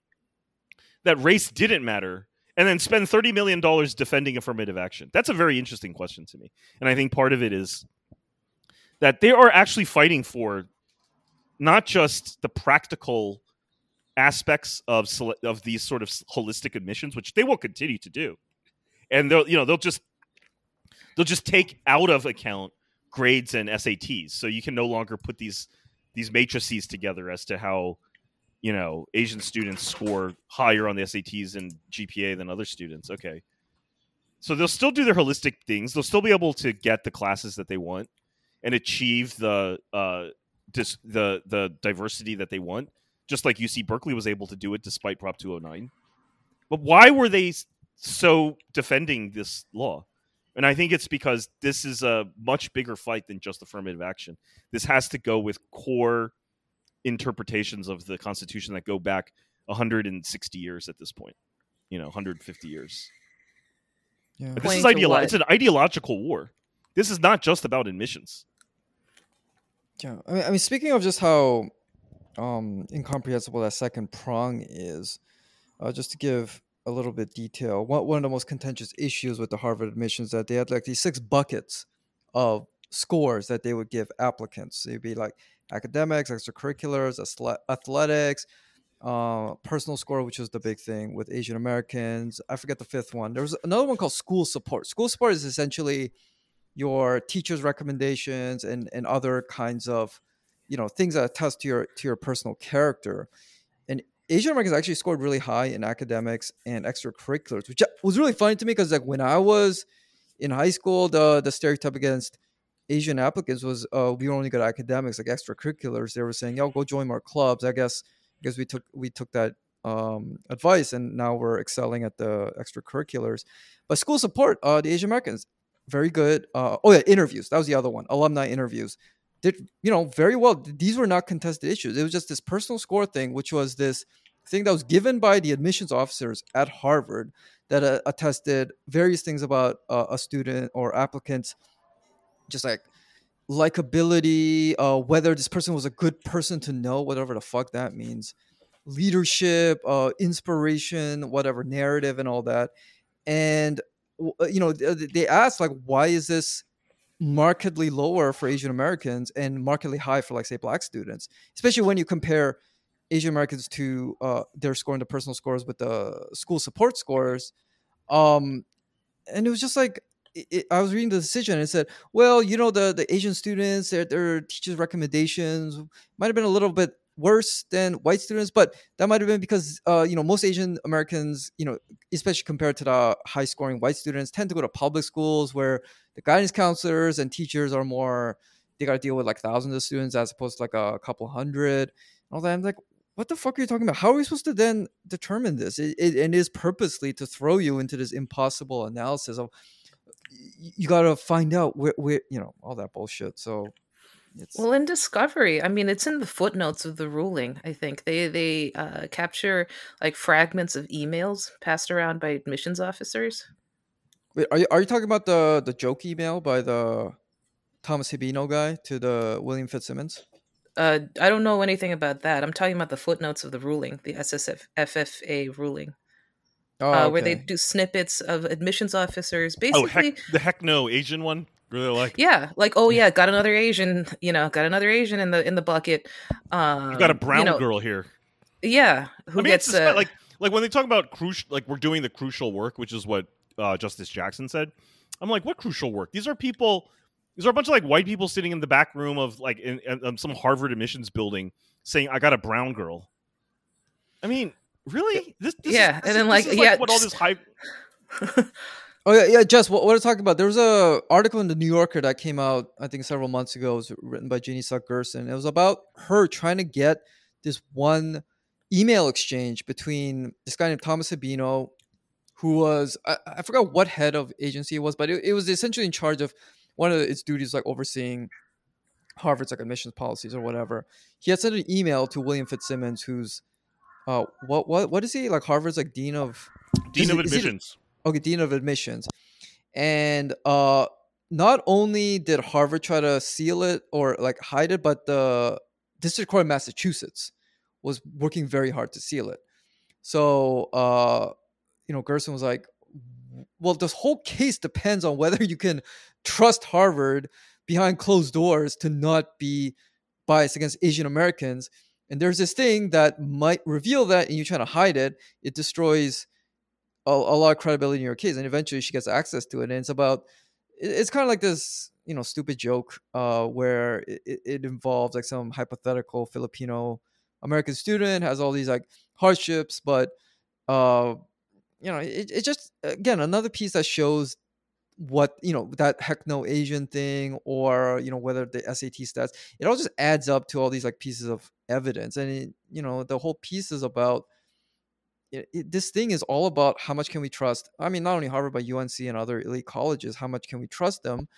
that race didn't matter and then spend $30 million defending affirmative action? That's a very interesting question to me. And I think part of it is that they are actually fighting for not just the practical aspects of of these sort of holistic admissions, which they will continue to do, and they'll you know they'll just they'll just take out of account grades and SATs. So you can no longer put these these matrices together as to how you know Asian students score higher on the SATs and GPA than other students. Okay. So they'll still do their holistic things. They'll still be able to get the classes that they want and achieve the uh dis- the the diversity that they want, just like UC Berkeley was able to do it despite Prop 209. But why were they so defending this law? And I think it's because this is a much bigger fight than just affirmative action. This has to go with core interpretations of the Constitution that go back 160 years at this point. You know, 150 years. Yeah. This is ideolo- It's an ideological war. This is not just about admissions. Yeah, I mean, I mean, speaking of just how um, incomprehensible that second prong is, uh, just to give a little bit detail. One, one of the most contentious issues with the Harvard admissions that they had like these six buckets of scores that they would give applicants. So it'd be like academics, extracurriculars, athletics, uh, personal score, which was the big thing with Asian Americans. I forget the fifth one. There was another one called school support. School support is essentially your teacher's recommendations and and other kinds of you know things that attest to your to your personal character. And Asian Americans actually scored really high in academics and extracurriculars, which was really funny to me because like when I was in high school, the the stereotype against Asian applicants was uh, we were only good at academics, like extracurriculars. They were saying, "Yo, go join more clubs." I guess because we took we took that um, advice, and now we're excelling at the extracurriculars. But school support, uh, the Asian Americans, very good. Uh, oh yeah, interviews. That was the other one. Alumni interviews did you know very well. These were not contested issues. It was just this personal score thing, which was this thing that was given by the admissions officers at Harvard that uh, attested various things about uh, a student or applicants, just like likability, uh, whether this person was a good person to know, whatever the fuck that means, leadership, uh, inspiration, whatever narrative, and all that. And you know, they asked like, why is this? markedly lower for Asian Americans and markedly high for like say black students, especially when you compare Asian Americans to uh, their scoring the personal scores with the school support scores. Um, and it was just like it, I was reading the decision and it said, well, you know, the the Asian students, their their teachers' recommendations might have been a little bit worse than white students, but that might have been because uh, you know most Asian Americans, you know, especially compared to the high scoring white students, tend to go to public schools where the guidance counselors and teachers are more they got to deal with like thousands of students as opposed to like a couple hundred. And all that. I'm like, what the fuck are you talking about? How are we supposed to then determine this? It, it, it is purposely to throw you into this impossible analysis of you got to find out where, where you know all that bullshit. So it's... Well, in Discovery, I mean, it's in the footnotes of the ruling. I think they they uh, capture like fragments of emails passed around by admissions officers. Wait, are you are you talking about the the joke email by the Thomas Hibino guy to the William Fitzsimmons? Uh, I don't know anything about that. I'm talking about the footnotes of the ruling, the SSFFA ruling. Oh, okay. uh, where they do snippets of admissions officers. Basically, oh, heck, the heck no Asian one really like yeah like oh yeah. got another asian you know got another asian in the in the bucket. Um you got a brown you know, girl here. Yeah who I mean, gets uh, like like when they talk about crucial like we're doing the crucial work which is what uh, justice jackson said i'm like what crucial work? These are people these are a bunch of like white people sitting in the back room of like in, in, some harvard admissions building saying i got a brown girl i mean really? This, this yeah is, this and then like, like yeah what all this hype Oh yeah, yeah, Jess. What, what I'm talking about? There was a article in the New Yorker that came out, I think, several months ago. It was written by Jeannie Suk Gersen. It was about her trying to get this one email exchange between this guy named Thomas Hibino, who was I, I forgot what head of agency it was, but it, it was essentially in charge of one of its duties, like overseeing Harvard's like admissions policies or whatever. He had sent an email to William Fitzsimmons, who's uh, what what what is he like? Harvard's like dean of Dean of it- is he the- admissions. Okay, dean of admissions, and uh, not only did Harvard try to seal it or like hide it, but the District Court of Massachusetts was working very hard to seal it. So, uh, you know, Gersen was like, "Well, this whole case depends on whether you can trust Harvard behind closed doors to not be biased against Asian Americans." And there's this thing that might reveal that, and you're trying to hide it. It destroys a, a lot of credibility in your case, and eventually she gets access to it. And it's about it's kind of like this you know stupid joke uh, where it, it- involves like some hypothetical Filipino American student has all these like hardships, but uh, you know it, it just again another piece that shows what you know that heck no Asian thing or you know whether the SAT stats it all just adds up to all these like pieces of evidence and it, you know the whole piece is about it, it- this thing is all about how much can we trust i mean not only harvard but unc and other elite colleges how much can we trust them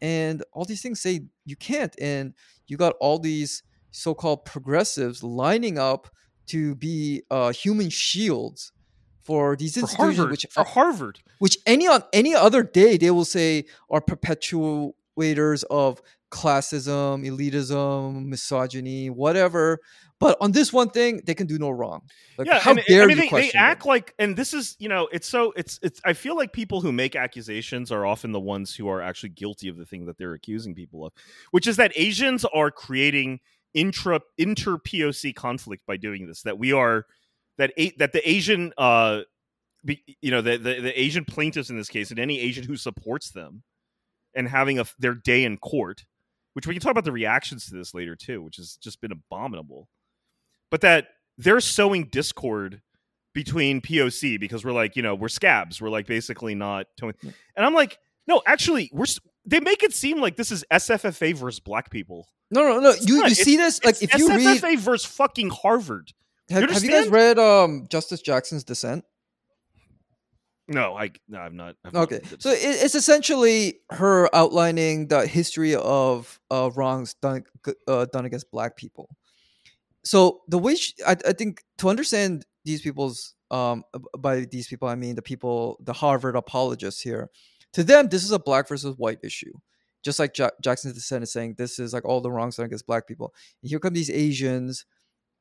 and all these things say you can't and you got all these so-called progressives lining up to be uh, human shields for these For institutions Harvard. which for Harvard. which any on any other day they will say are perpetuators of classism, elitism, misogyny, whatever. But on this one thing, they can do no wrong. Like, yeah, how and, dare I mean, you they, they act them? like, and this is, you know, it's so, it's, it's. I feel like people who make accusations are often the ones who are actually guilty of the thing that they're accusing people of, which is that Asians are creating intra inter POC conflict by doing this. That we are, that a, that the Asian, uh, be, you know, the, the the Asian plaintiffs in this case, and any Asian who supports them, and having a their day in court, which we can talk about the reactions to this later too, which has just been abominable. But that they're sowing discord between POC because we're like, you know, we're scabs. We're like basically not. Towing. And I'm like, no, actually, we're. They make it seem like this is SFFA versus black people. No, no, no. It's You not. you see this like It's if you read SFFA versus fucking Harvard. have, have you guys read um Justice Jackson's dissent? No, I no, I'm not. I've not Okay, this. so it, it's essentially her outlining the history of uh, wrongs done uh, done against Black people. So the way she, I, I think to understand these people's um by these people I mean the people the Harvard apologists here, to them this is a black versus white issue, just like ja- Jackson's dissent is saying this is like all the wrongs done against Black people. And here come these Asians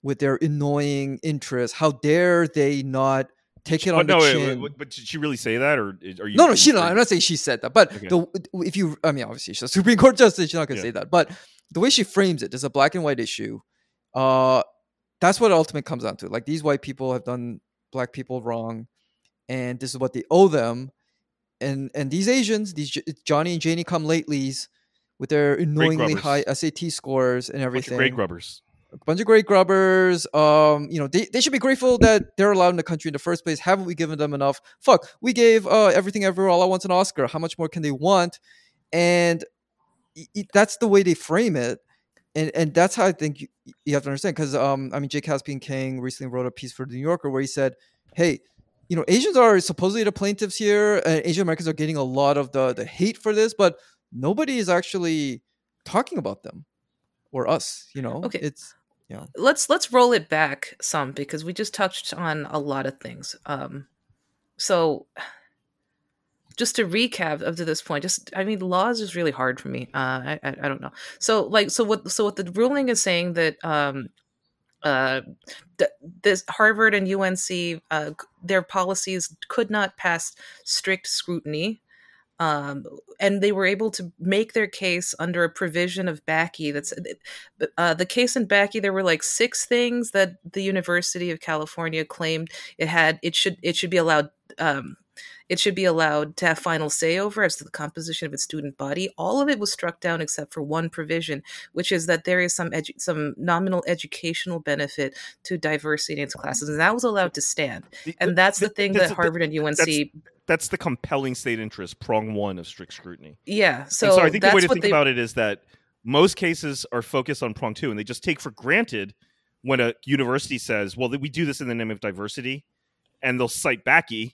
with their annoying interests. How dare they not take it But on the no, wait, chin? wait, but did she really say that, or are you? No, no, she no. I'm not saying she said that, but Okay. the if you, I mean, obviously she's a Supreme Court justice. She's not gonna Yeah. say that, but the way she frames it, it is a black and white issue. Uh, that's what it ultimately comes down to. Like these white people have done black people wrong, and this is what they owe them. And and these Asians, these Johnny and Janie come latelys with their annoyingly high SAT scores and Bunch of everything grade grubbers. a bunch of great grubbers. Um, you know, they, they should be grateful that they're allowed in the country in the first place. Haven't we given them enough? Fuck, we gave uh, Everything Everywhere All at Once an Oscar. How much more can they want? And y- that's the way they frame it. And and that's how I think you, you have to understand. Because um, I mean, Jay Caspian Kang recently wrote a piece for the New Yorker where he said, "Hey, you know, Asians are supposedly the plaintiffs here, and Asian Americans are getting a lot of the the hate for this, but nobody is actually talking about them or us. You know, Okay. it's yeah. let's let's roll it back some because we just touched on a lot of things um so just to recap up to this point just i mean laws is really hard for me uh I, I i don't know so like so what so what the ruling is saying that um uh th- this harvard and unc uh their policies could not pass strict scrutiny um, and they were able to make their case under a provision of Bakke. That's uh, the case in Bakke. There were like six things that the University of California claimed it had. It should it should be allowed. Um, it should be allowed to have final say over as to the composition of its student body. All of it was struck down except for one provision, which is that there is some edu- some nominal educational benefit to diversity in its classes, and that was allowed to stand. And that's the thing that Harvard and UNC. that's- the compelling state interest, prong one of strict scrutiny. yeah, so, So, so I think the way to think they, about it is that most cases are focused on prong two, and they just take for granted when a university says, "Well, we do this in the name of diversity," and they'll cite Bakke,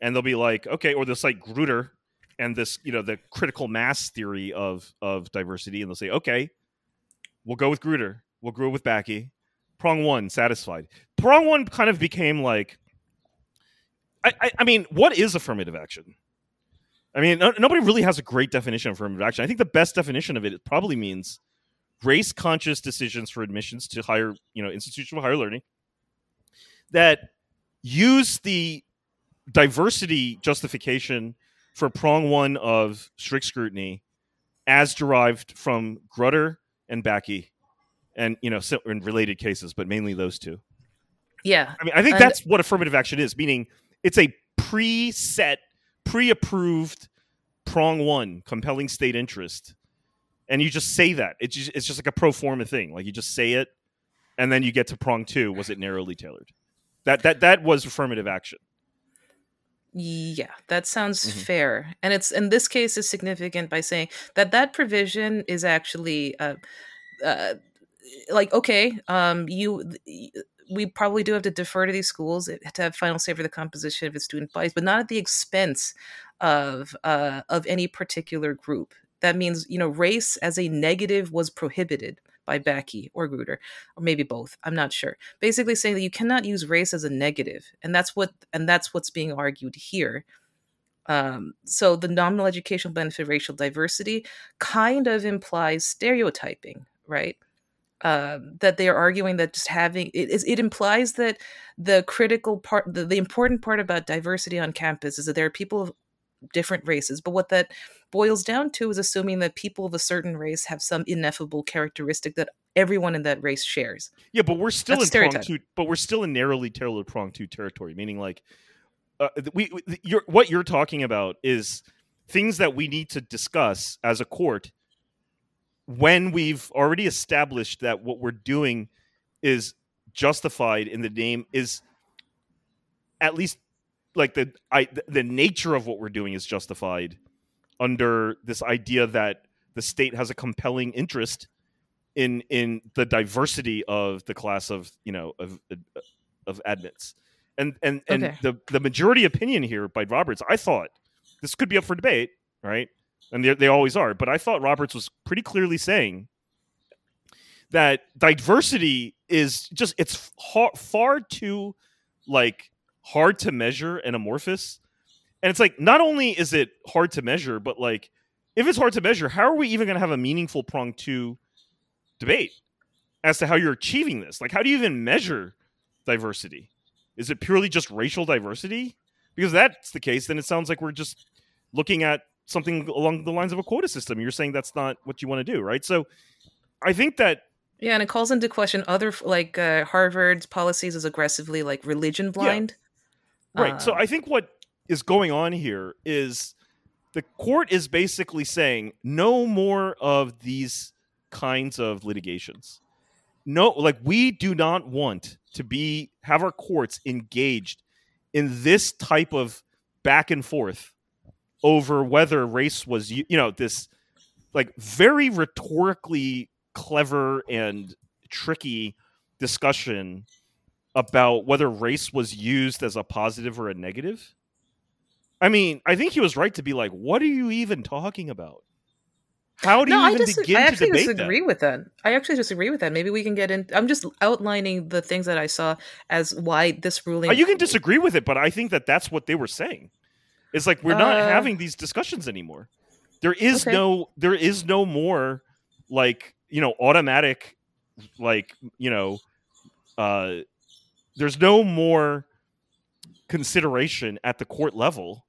and they'll be like, "Okay," or they'll cite Grutter and this, you know, the critical mass theory of of diversity, and they'll say, "Okay, we'll go with Grutter, we'll go with Bakke." Prong one satisfied. Prong one kind of became like, I, I, I mean, what is affirmative action? I mean, no, nobody really has a great definition of affirmative action. I think the best definition of it, it probably means race conscious decisions for admissions to higher, you know, institutional higher learning that use the diversity justification for prong one of strict scrutiny as derived from Grutter and Bakke and, you know, in related cases, but mainly those two. yeah, I mean, I think And- that's what affirmative action is, meaning it's a preset, pre-approved prong one, compelling state interest, and you just say that. It's just, it's just like a pro forma thing. Like you just say it, and then you get to prong two. Was it narrowly tailored? That that that was affirmative action. Yeah, that sounds Mhm. fair. And it's in this case is significant by saying that that provision is actually uh, uh, like okay, um, you we probably do have to defer to these schools to have final say for the composition of its student bodies, but not at the expense of uh, of any particular group. That means you know race as a negative was prohibited by Bakke or Grutter, or maybe both. I'm not sure. Basically saying that you cannot use race as a negative, and that's what and that's what's being argued here. Um, so the nominal educational benefit of racial diversity kind of implies stereotyping, right? Um, that they are arguing that just having it, it implies that the critical part, the, the important part about diversity on campus is that there are people of different races. But what that boils down to is assuming that people of a certain race have some ineffable characteristic that everyone in that race shares. Yeah, but we're still That's in prong two. But we're still in narrowly tailored prong two territory, meaning like uh, we, we you're, what you're talking about is things that we need to discuss as a court when we've already established that what we're doing is justified in the name is at least like the I the nature of what we're doing is justified under this idea that the state has a compelling interest in in the diversity of the class of you know of uh, of admits and and and Okay. the the majority opinion here by roberts i thought this could be up for debate right and they, they always are but i thought roberts was pretty clearly saying that diversity is just it's far, far too like hard to measure and amorphous. And it's like not only is it hard to measure but like if it's hard to measure how are we even going to have a meaningful prong two debate as to how you're achieving this? Like how do you even measure diversity? Is it purely just racial diversity? Because if that's the case then it sounds like we're just looking at something along the lines of a quota system. You're saying that's not what you want to do right? So i think that Yeah, and it calls into question other like uh, Harvard's policies as aggressively like religion blind. Right. so Uh, I think what is going on here is the court is basically saying no more of these kinds of litigations. No, like we do not want to be have our courts engaged in this type of back and forth over whether race was you know this like very rhetorically clever and tricky discussion about whether race was used as a positive or a negative. I mean, I think he was right to be like, "What are you even talking about? How do no, you I, even dis- begin I to actually debate disagree that?" with that. I actually disagree with that. Maybe we can get in. I'm just outlining the things that I saw as why this ruling. Uh, You can disagree with it, but I think that that's what they were saying. It's like we're not Uh, having these discussions anymore. There is Okay. no, there is no more like you know automatic, like you know, uh, there's no more consideration at the court level,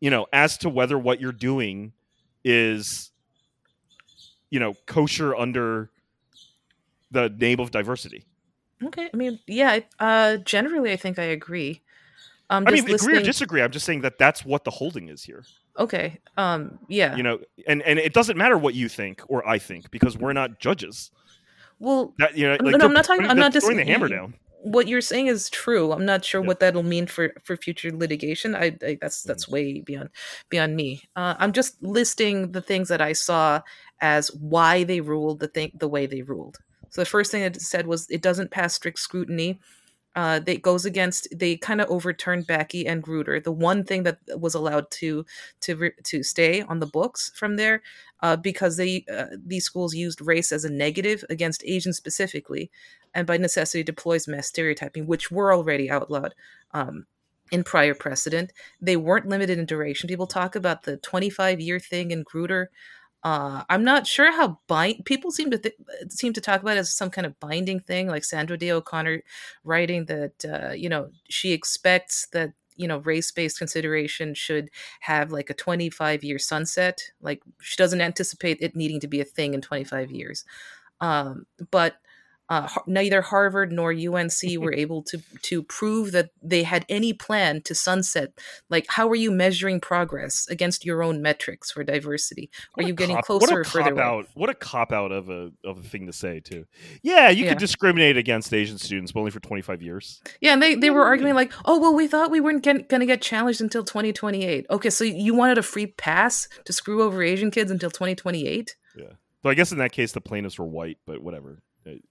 you know, as to whether what you're doing is, you know, kosher under the name of diversity. Okay, I mean, yeah. Uh, generally, I think I agree. I'm I mean, agree or disagree. I'm just saying that that's what the holding is here. okay. Um. Yeah. You know, and and it doesn't matter what you think or I think because we're not judges. well, That you know, like no, I'm not talking- I'm not dis- throwing the hammer down. What you're saying is true. I'm not sure Yeah. what that'll mean for for future litigation. I, I that's that's Mm. way beyond beyond me. Uh, I'm just listing the things that I saw as why they ruled the thing the way they ruled. So the first thing it said was it doesn't pass strict scrutiny. Uh, that goes against they kind of overturned Bakke and Grutter. The one thing that was allowed to to to stay on the books from there, uh, because they uh, these schools used race as a negative against Asians specifically, and by necessity deploys mass stereotyping, which were already outlawed um, in prior precedent. They weren't limited in duration. People talk about the 25 year thing in Grutter. Uh, I'm not sure how bind people seem to th- seem to talk about it as some kind of binding thing, like Sandra Day O'Connor writing that uh, you know she expects that you know race based consideration should have like a 25 year sunset. Like she doesn't anticipate it needing to be a thing in 25 years. Um, but uh, neither Harvard nor UNC were able to to prove that they had any plan to sunset. Like, how are you measuring progress against your own metrics for diversity? Are What a you getting cop- closer what or a further cop away? out what a cop out of a of a thing to say too yeah you Yeah. could discriminate against asian students but only for 25 years Yeah, and they, they were What do you arguing like, oh well, we thought we weren't going to get challenged until 2028. Okay, so you wanted a free pass to screw over Asian kids until 2028? Yeah. so i guess in that case the plaintiffs were white but whatever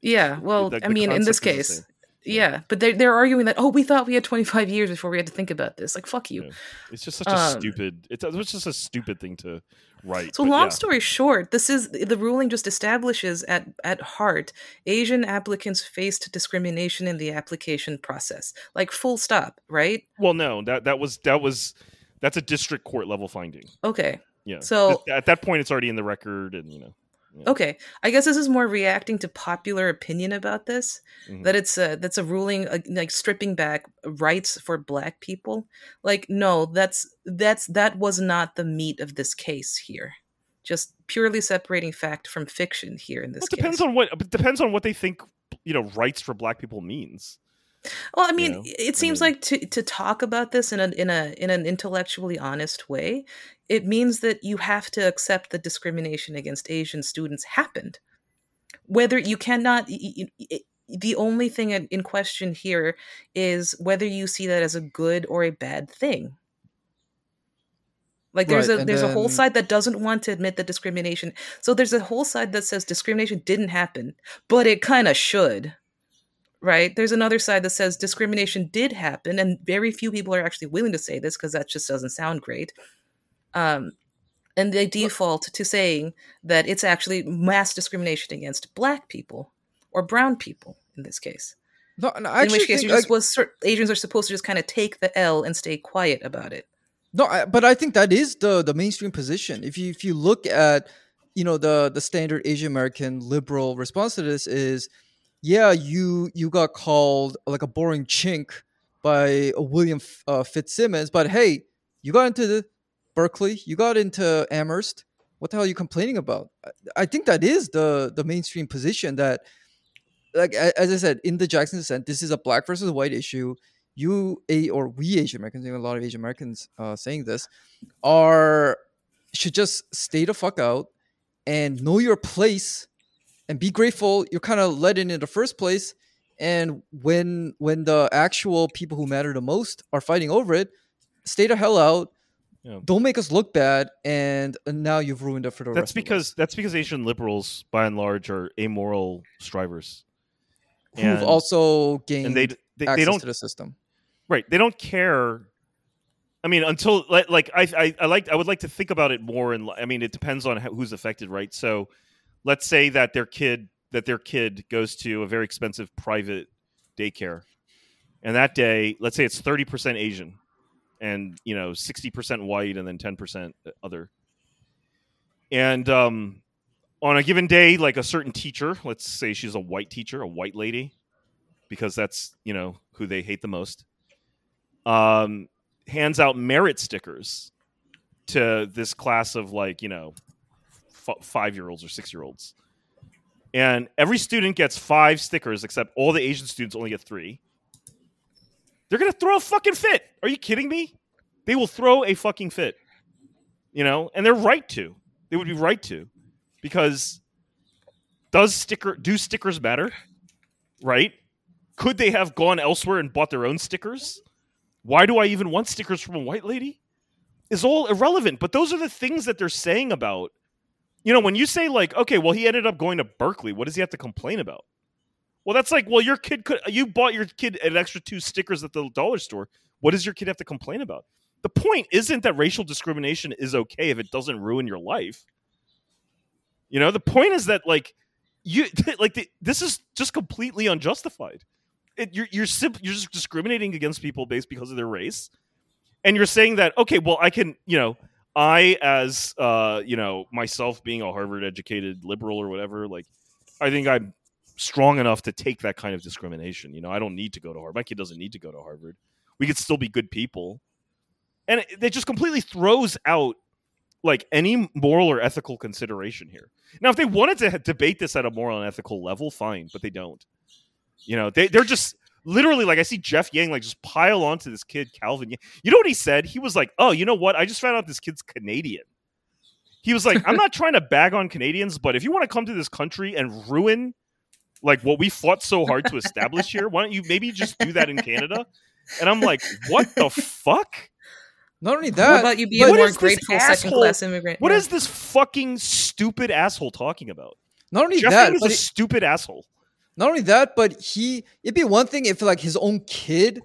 Yeah, well, the- I mean, in this the case, same. yeah, but they they're arguing that oh, we thought we had 25 years before we had to think about this. Like, fuck you. Yeah. it's just such a Um, stupid it's, it's just a stupid thing to write So long yeah. story short, this is the ruling just establishes at at heart Asian applicants faced discrimination in the application process. Like full stop, right? well no that that was that was that's a district court level finding Okay. yeah So- at that point it's already in the record and you know Okay. I guess this is more reacting to popular opinion about this. Mhm. That it's a that's a ruling uh, like stripping back rights for black people. Like no, that's that's that was not the meat of this case here. Just purely separating fact from fiction here in this Well, it depends on what it depends on what they think you know rights for black people means Well, I mean, know? it seems mean- like to to talk about this in a in a in an intellectually honest way, it means that you have to accept that discrimination against Asian students happened. Whether you cannot, the only thing in question here is whether you see that as a good or a bad thing. Like there's Right, a there's a whole side that doesn't want to admit that discrimination. So there's a whole side that says discrimination didn't happen, but it kind of should right? There's another side that says discrimination did happen, and very few people are actually willing to say this because that just doesn't sound great. Um, and they default to saying that it's actually mass discrimination against black people or brown people in this case. No, no, in which case, think, you're like- was, cer- Asians are supposed to just kind of take the L and stay quiet about it. No, I, but I think that is the the mainstream position. If you if you look at you know the the standard Asian American liberal response to this is, yeah, you you got called like a boring chink by William uh, Fitzsimmons, but hey, you got into Berkeley, you got into Amherst. What the hell are you complaining about? I, think that is the the mainstream position that, like as I said in the Jackson dissent, this is a black versus white issue you a or we Asian Americans, even a lot of Asian Americans uh, saying this, are should just stay the fuck out and know your place and be grateful you're kind of let in in the first place. And when when the actual people who matter the most are fighting over it, stay the hell out. Yeah. Don't make us look bad, and, and now you've ruined it for the That's because that's because Asian liberals, by and large, are amoral strivers, who've also gained and they they, they access don't to the system. right. They don't care. I mean, until like, like I, I I like I would like to think about it more. And I mean, it depends on how, who's affected, right? So, let's say that their kid that their kid goes to a very expensive private daycare, and that day, let's say it's thirty percent Asian, and you know sixty percent white, and then ten percent other. And um, on a given day, like a certain teacher, let's say she's a white teacher, a white lady, because that's you know who they hate the most. Um, hands out merit stickers to this class of like you know f- five year olds or six year olds, and every student gets five stickers, except all the Asian students only get three. they're gonna throw a fucking fit. Are you kidding me? They will throw a fucking fit. You know, and they're right to. They would be right to, because does sticker do stickers matter? Right? Could they have gone elsewhere and bought their own stickers? Why do I even want stickers from a white lady? Is all irrelevant. But those are the things that they're saying about. You know, when you say like, okay, well, he ended up going to Berkeley. What does he have to complain about? Well, that's like, well, your kid could you bought your kid an extra two stickers at the dollar store. What does your kid have to complain about? The point isn't that racial discrimination is okay if it doesn't ruin your life. You know, the point is that like you like the, this is just completely unjustified. It, you're you're you're just discriminating against people based because of their race, and you're saying that okay, well, I can you know I as uh you know myself being a Harvard educated liberal or whatever, like I think I'm strong enough to take that kind of discrimination. You know, I don't need to go to Harvard. My kid doesn't need to go to Harvard. We could still be good people, and it, it just completely throws out like any moral or ethical consideration here. Now, if they wanted to debate this at a moral and ethical level, fine, but they don't. You know, they they're just literally like I see Jeff Yang like just pile onto this kid Calvin. You know what he said? He was like, "Oh, you know what? I just found out this kid's Canadian." He was like, "I'm not trying to bag on Canadians, but if you want to come to this country and ruin like what we fought so hard to establish here, why don't you maybe just do that in Canada?" And I'm like, "What the fuck?" Not only that, what about you being a more grateful second class immigrant? What yeah. is this fucking stupid asshole talking about? Not only that. Jeff that, is a it, stupid asshole. Not only that, but he it'd be one thing if like his own kid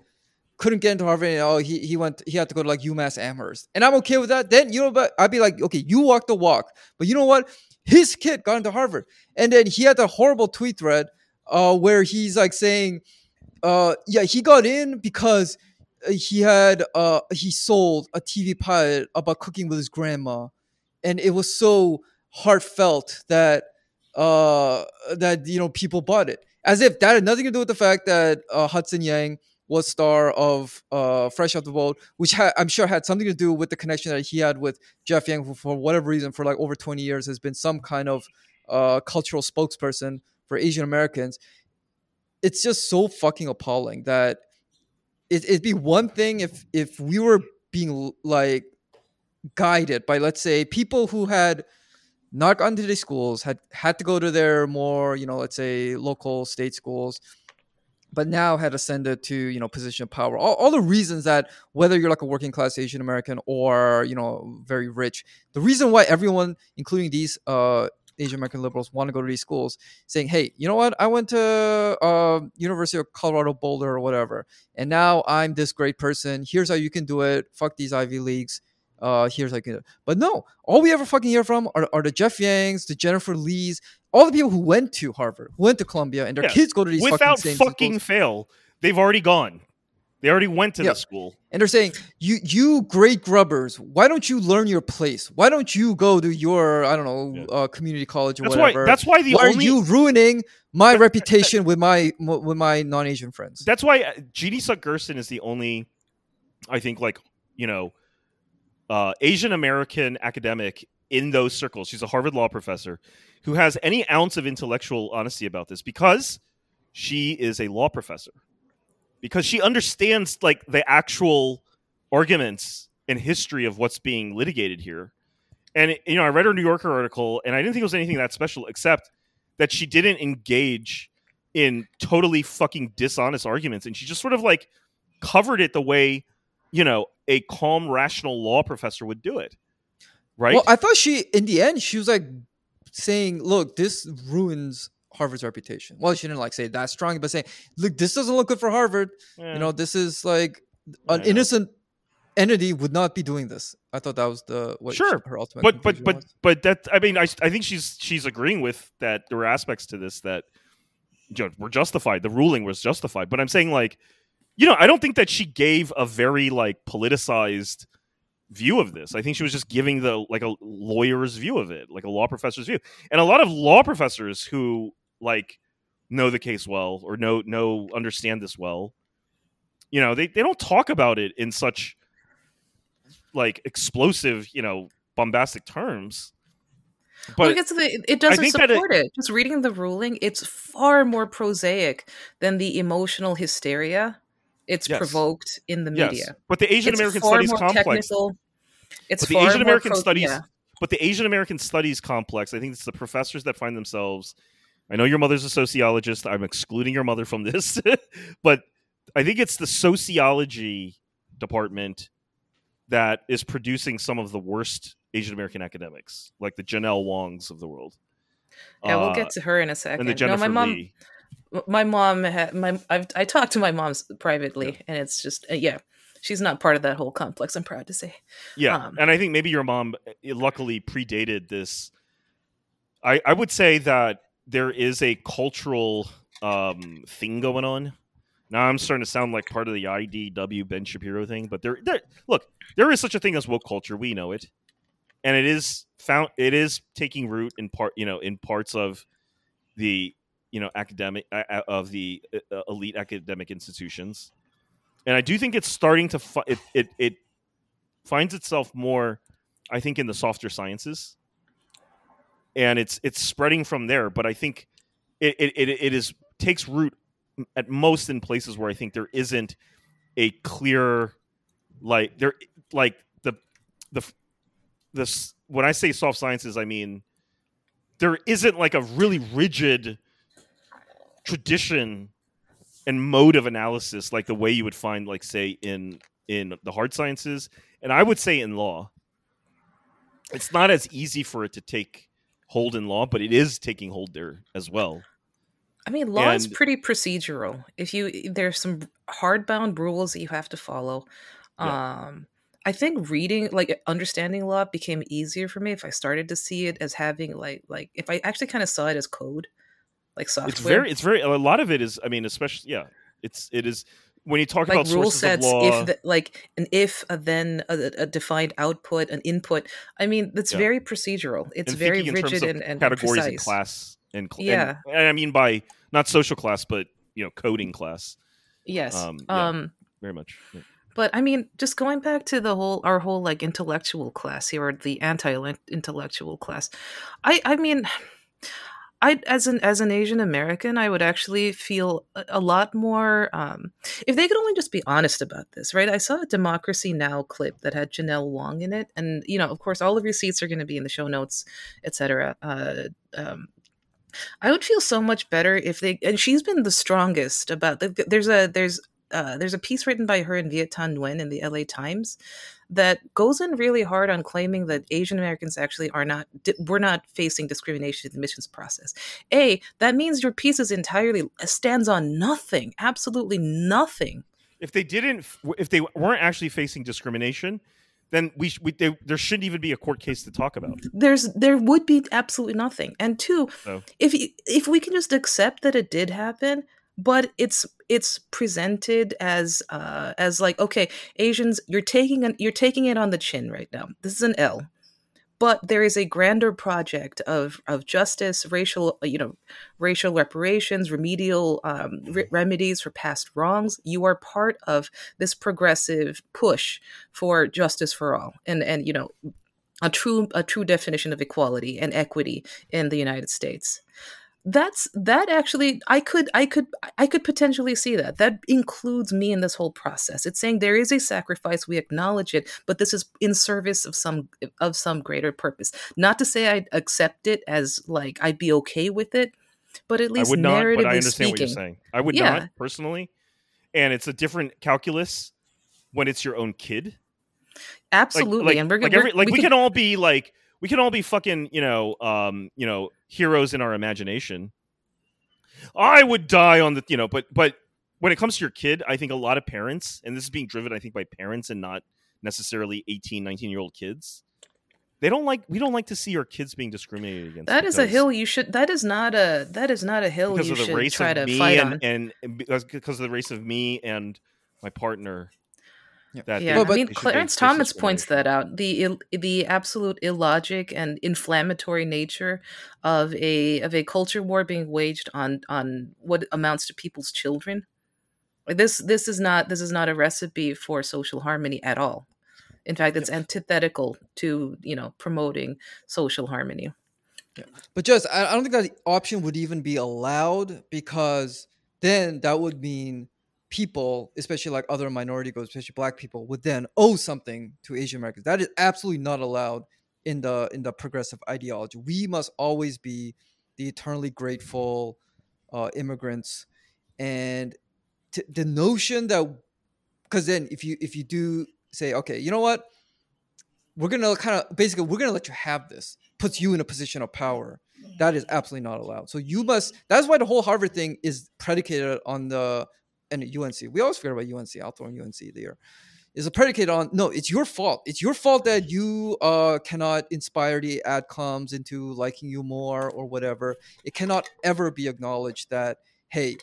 couldn't get into Harvard and oh he he went he had to go to like UMass Amherst. And I'm okay with that. Then you know but I'd be like, okay, you walk the walk. But you know what? His kid got into Harvard. And then he had a horrible tweet thread uh where he's like saying uh yeah, he got in because he had uh he sold a TV pilot about cooking with his grandma, and it was so heartfelt that uh that you know people bought it as if that had nothing to do with the fact that uh, Hudson Yang was star of uh, Fresh Off the Boat, which ha- I'm sure had something to do with the connection that he had with Jeff Yang, who for whatever reason, for like over 20 years, has been some kind of uh, cultural spokesperson for Asian Americans. It's just so fucking appalling that it, it'd be one thing if if we were being like guided by let's say people who had not gone to these schools had had to go to their more you know let's say local state schools but now had ascended to you know position of power all, all the reasons that whether you're like a working class asian american or you know very rich the reason why everyone including these uh Asian American liberals want to go to these schools, saying, "Hey, you know what? I went to uh, University of Colorado Boulder or whatever, and now I'm this great person. Here's how you can do it. Fuck these Ivy leagues. Uh, here's like, you can." But no, all we ever fucking hear from are, are the Jeff Yangs, the Jennifer Lees, all the people who went to Harvard, who went to Columbia, and their yeah. kids go to these without fucking, fucking fail. They've already gone. They already went to yeah. the school. And they're saying, you you great grubbers, why don't you learn your place? Why don't you go to your, I don't know, yeah. uh, community college or that's whatever? Why, that's why the why only... are you ruining my reputation with my with my non-Asian friends? That's why uh, Jeannie Suk Gersen is the only, I think, like, you know, uh, Asian American academic in those circles. She's a Harvard law professor who has any ounce of intellectual honesty about this because she is a law professor because she understands like the actual arguments and history of what's being litigated here. And you know, I read her New Yorker article, and I didn't think it was anything that special, except that she didn't engage in totally fucking dishonest arguments, and she just sort of like covered it the way you know a calm, rational law professor would do it. Right. Well, I thought she, in the end, she was like saying, "Look, this ruins Harvard's reputation. Well, she didn't like say that strong, but saying, "Look, this doesn't look good for Harvard." Yeah. You know, this is like an innocent entity would not be doing this. I thought that was the what sure. her ultimate. But but but was. but that I mean, I I think she's she's agreeing with that. There were aspects to this that you know, were justified. The ruling was justified. But I'm saying like, you know, I don't think that she gave a very like politicized view of this. I think she was just giving the like a lawyer's view of it, like a law professor's view. And a lot of law professors who like know the case well or know know understand this well you know they, they don't talk about it in such like explosive you know bombastic terms but well, the, it doesn't support it, it, Just reading the ruling, it's far more prosaic than the emotional hysteria It's Yes. provoked in the yes, media. but the Asian It's American Studies complex. technical. It's the Asian American pro- Studies, yeah. but the Asian American Studies complex. I think it's the professors that find themselves. I know your mother's a sociologist. I'm excluding your mother from this, but I think it's the sociology department that is producing some of the worst Asian American academics, like the Janelle Wongs of the world. Yeah, we'll Uh, get to her in a second. no, my mom, Lee. My mom had my. I've, I talked to my mom privately, and it's just uh, yeah, she's not part of that whole complex. I'm proud to say. Yeah, Um, and I think maybe your mom uh, luckily predated this. I I would say that there is a cultural um, thing going on. Now I'm starting to sound like part of the IDW Ben Shapiro thing, but there, there look, there is such a thing as woke culture. We know it, and it is found. It is taking root in part, you know, in parts of the you know academic uh, uh, of the uh, elite academic institutions, and I do think it's starting to fi- it, it it finds itself more, I think, in the softer sciences, and it's it's spreading from there. But I think it it, it, it is takes root at most in places where I think there isn't a clear like there like the the this when I say soft sciences, I mean there isn't like a really rigid tradition and mode of analysis like the way you would find like say in in the hard sciences and i would say in law it's not as easy for it to take hold in law but it is taking hold there as well I mean, law is pretty procedural. If you there's some hardbound rules that you have to follow. Yeah. Um I think reading like understanding law became easier for me if I started to see it as having like like if I actually kind of saw it as code, like software. it's very it's very a lot of it is i mean especially yeah it's it is when you talk like about rule sets of law if the, like an if a then a, a defined output an input i mean it's Yeah. very procedural it's and very rigid and, and categories precise. and class and cl- Yeah. and, and i mean by not social class but you know coding class yes Um, um, very much yeah. but i mean just going back to the whole our whole like intellectual class here or the anti-intellectual class i i mean I, as an as an Asian American, I would actually feel a, a lot more um, if they could only just be honest about this, right? I saw a Democracy Now clip that had Janelle Wong in it, and you know, of course, all of your seats are going to be in the show notes, etc. Uh, um, I would feel so much better if they and she's been the strongest about. The, there's a there's uh, there's a piece written by her and Viet Thanh Nguyen in the LA Times that goes in really hard on claiming that Asian Americans actually are not di- we're not facing discrimination in the admissions process. A that means your piece is entirely uh, stands on nothing, absolutely nothing. if they didn't if they weren't actually facing discrimination then we, we they, there shouldn't even be a court case to talk about There's there would be absolutely nothing. And two, Oh. if if we can just accept that it did happen, but it's it's presented as uh as like okay, Asians, you're taking an, you're taking it on the chin right now. This is an L. But there is a grander project of of justice, racial you know, racial reparations, remedial um, re- remedies for past wrongs. You are part of this progressive push for justice for all, and and you know a true a true definition of equality and equity in the United States. That's that actually I could I could I could potentially see that. That includes me in this whole process. It's saying there is a sacrifice, we acknowledge it, but this is in service of some of some greater purpose. Not to say I'd accept it as like I'd be okay with it, but at i least would not narratively but i understand speaking, what you're saying i would Yeah. not personally and it's a different calculus when it's your own kid absolutely. like, and we're like, gonna every, like we, could- can all be like we can all be fucking you know um you know heroes in our imagination i would die on the you know but but when it comes to your kid i think a lot of parents and this is being driven i think by parents and not necessarily 18 19 year old kids they don't like we don't like to see our kids being discriminated against that is a hill you should that is not a that is not a hill because you of the should race try of to me fight and, on. and, because because of the race of me and my partner. That Yeah, they- Well, but- I mean, they should be Clarence Thomas points that out the Ill, the absolute illogic and inflammatory nature of a of a culture war being waged on on what amounts to people's children. This this is not this is not a recipe for social harmony at all. In fact, it's antithetical to you know promoting social harmony. But just I, I don't think that option would even be allowed because then that would mean people, especially like other minority groups, especially black people, would then owe something to Asian Americans. That is absolutely not allowed in the in the progressive ideology. We must always be the eternally grateful uh, immigrants, and t- the notion that because then if you if you do say okay, you know what, we're gonna kind of basically we're gonna let you have this, puts you in a position of power. That is absolutely not allowed. So you must. That's why the whole Harvard thing is predicated on the and UNC. We always forget about UNC. I'll throw in UNC there. Is a predicate on no it's your fault. It's your fault that you uh, cannot inspire the adcoms into liking you more or whatever. It cannot ever be acknowledged that hey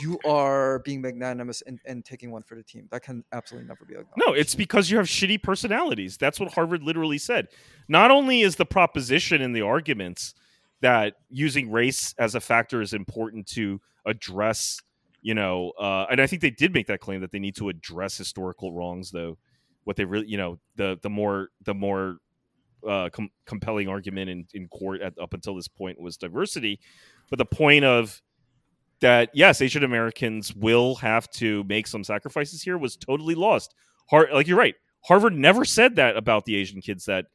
you are being magnanimous and, and taking one for the team. That can absolutely never be acknowledged. no it's because you have shitty personalities. That's what harvard literally said. Not only is the proposition in the arguments that using race as a factor is important to address you know, uh, and I think they did make that claim that they need to address historical wrongs, though. What they really, you know, the the more the more uh, com- compelling argument in, in court at, up until this point was diversity, but the point of that yes, Asian Americans will have to make some sacrifices here was totally lost. Har- like you're right, Harvard never said that about the Asian kids that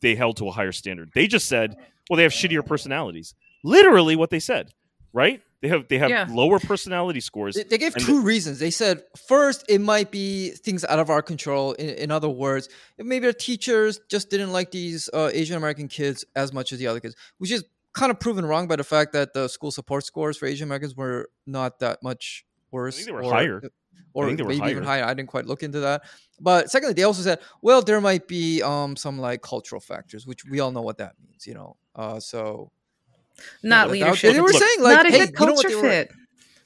they held to a higher standard. They just said, well, they have shittier personalities. Literally, what they said, right? They have they have yeah. lower personality scores. They, they gave two reasons. They said first it might be things out of our control. In, in other words, maybe the teachers just didn't like these uh, Asian American kids as much as the other kids, which is kind of proven wrong by the fact that the school support scores for Asian Americans were not that much worse. they were or, higher. Or maybe higher. even higher. I didn't quite look into that. But secondly, they also said, well, there might be um, some like cultural factors, which we all know what that means, you know. Uh, so not leadership. They were look, saying like, not a hey, good culture you know fit.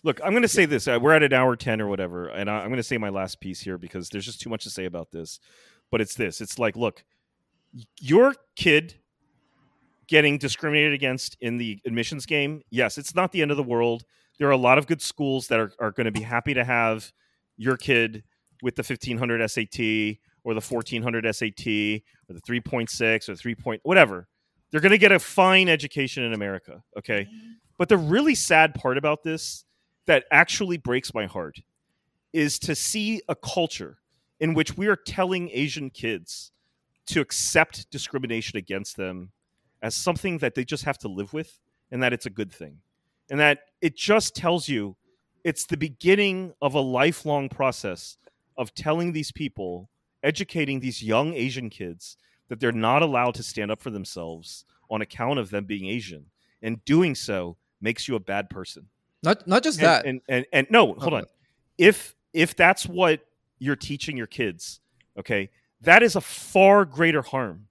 Look, I'm going to say this. Uh, we're at an hour ten or whatever, and I'm going to say my last piece here because there's just too much to say about this. But it's this. It's like, look, your kid getting discriminated against in the admissions game. Yes, it's not the end of the world. There are a lot of good schools that are, are going to be happy to have your kid with the 1500 SAT or the 1400 SAT or the 3.6 or 3. Point, whatever they're going to get a fine education in America. Okay. Mm-hmm. But the really sad part about this that actually breaks my heart is to see a culture in which we are telling Asian kids to accept discrimination against them as something that they just have to live with and that it's a good thing. And that it just tells you it's the beginning of a lifelong process of telling these people, educating these young Asian kids that they're not allowed to stand up for themselves on account of them being Asian, and doing so makes you a bad person. Not not just and, that. And, and and no, hold on. If if that's what you're teaching your kids, okay, that is a far greater harm,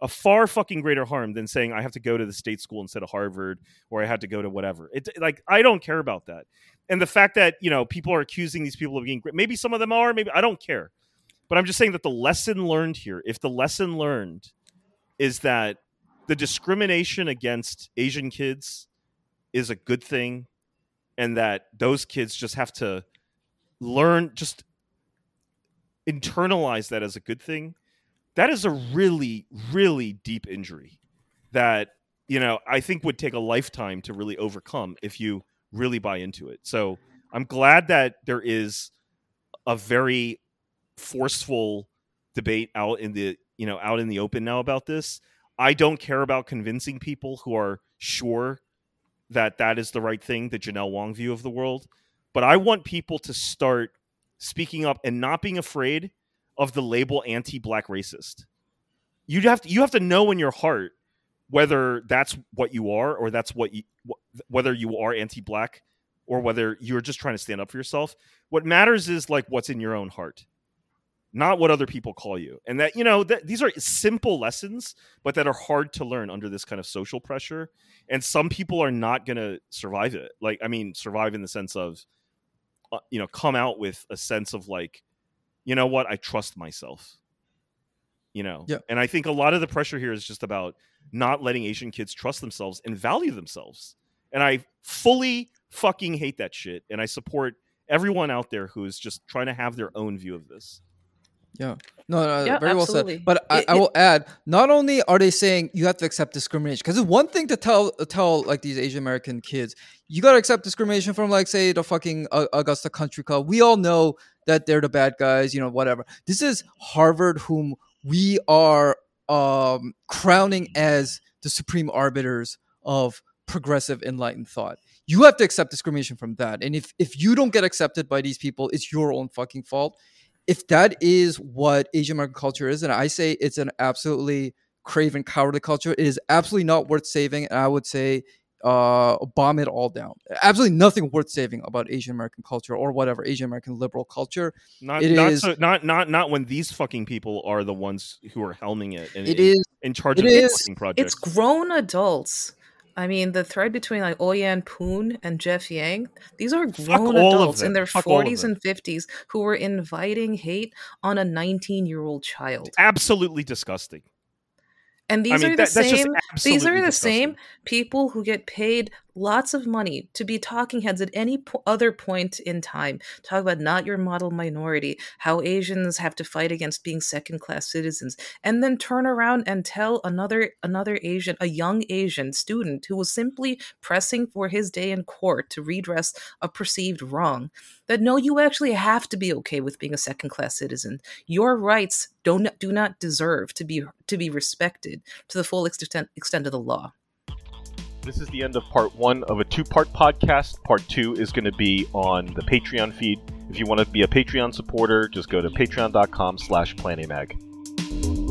a far fucking greater harm than saying I have to go to the state school instead of Harvard or I had to go to whatever. It like I don't care about that. And the fact that you know people are accusing these people of being maybe some of them are, maybe I don't care. But I'm just saying that the lesson learned here, if the lesson learned is that the discrimination against Asian kids is a good thing, and that those kids just have to learn, just internalize that as a good thing. That is a really, really deep injury that you know I think would take a lifetime to really overcome if you really buy into it. So I'm glad that there is a very forceful debate out in the you know out in the open now about this. I don't care about convincing people who are sure that that is the right thing, the Janelle Wong view of the world. But I want people to start speaking up and not being afraid of the label anti-black racist. You have to you have to know in your heart whether that's what you are or that's what you whether you are anti-black or whether you're just trying to stand up for yourself. What matters is like what's in your own heart not what other people call you. And that you know that these are simple lessons but that are hard to learn under this kind of social pressure. And some people are not going to survive it. Like i mean survive in the sense of uh, you know come out with a sense of like you know what? I trust myself. You know? Yeah. and i think a lot of the pressure here is just about not letting asian kids trust themselves and value themselves. And i fully fucking hate that shit. And i support everyone out there who is just trying to have their own view of this Yeah. No, no, Yeah, very well said. But I, It- I it- will add, not only are they saying you have to accept discrimination, because it's one thing to tell tell like these Asian American kids, you got to accept discrimination from like say the fucking uh, Augusta Country Club. We all know that they're the bad guys, you know, whatever. This is Harvard, whom we are um, crowning as the supreme arbiters of progressive enlightened thought. You have to accept discrimination from that, and if if you don't get accepted by these people, it's your own fucking fault if that is what Asian American culture is, and I say it's an absolutely craven, cowardly culture, it is absolutely not worth saving. And I would say, uh, bomb it all down. Absolutely nothing worth saving about Asian American culture or whatever Asian American liberal culture. Not It not is- so, not not not when these fucking people are the ones who are helming it and It is in charge it of the is- fucking project. It's grown adults. I mean, the thread between like oh OiYan Poon and Jeff Yang, these are grown adults in their Fuck 40s and 50s who were inviting hate on a 19 year old child. absolutely disgusting. And these I mean, are the that, same. These are the disgusting. same people who get paid lots of money to be talking heads at any po- other point in time. Talk about not your model minority, how Asians have to fight against being second class citizens, and then turn around and tell another another Asian, a young Asian student who was simply pressing for his day in court to redress a perceived wrong, that no, you actually have to be okay with being a second class citizen. Your rights don't do not deserve to be to be respected to the full extent extent of the law. This is the end of part one of a two part podcast. Part two is going to be on the Patreon feed. If you want to be a Patreon supporter, just go to patreon.com slash planamag.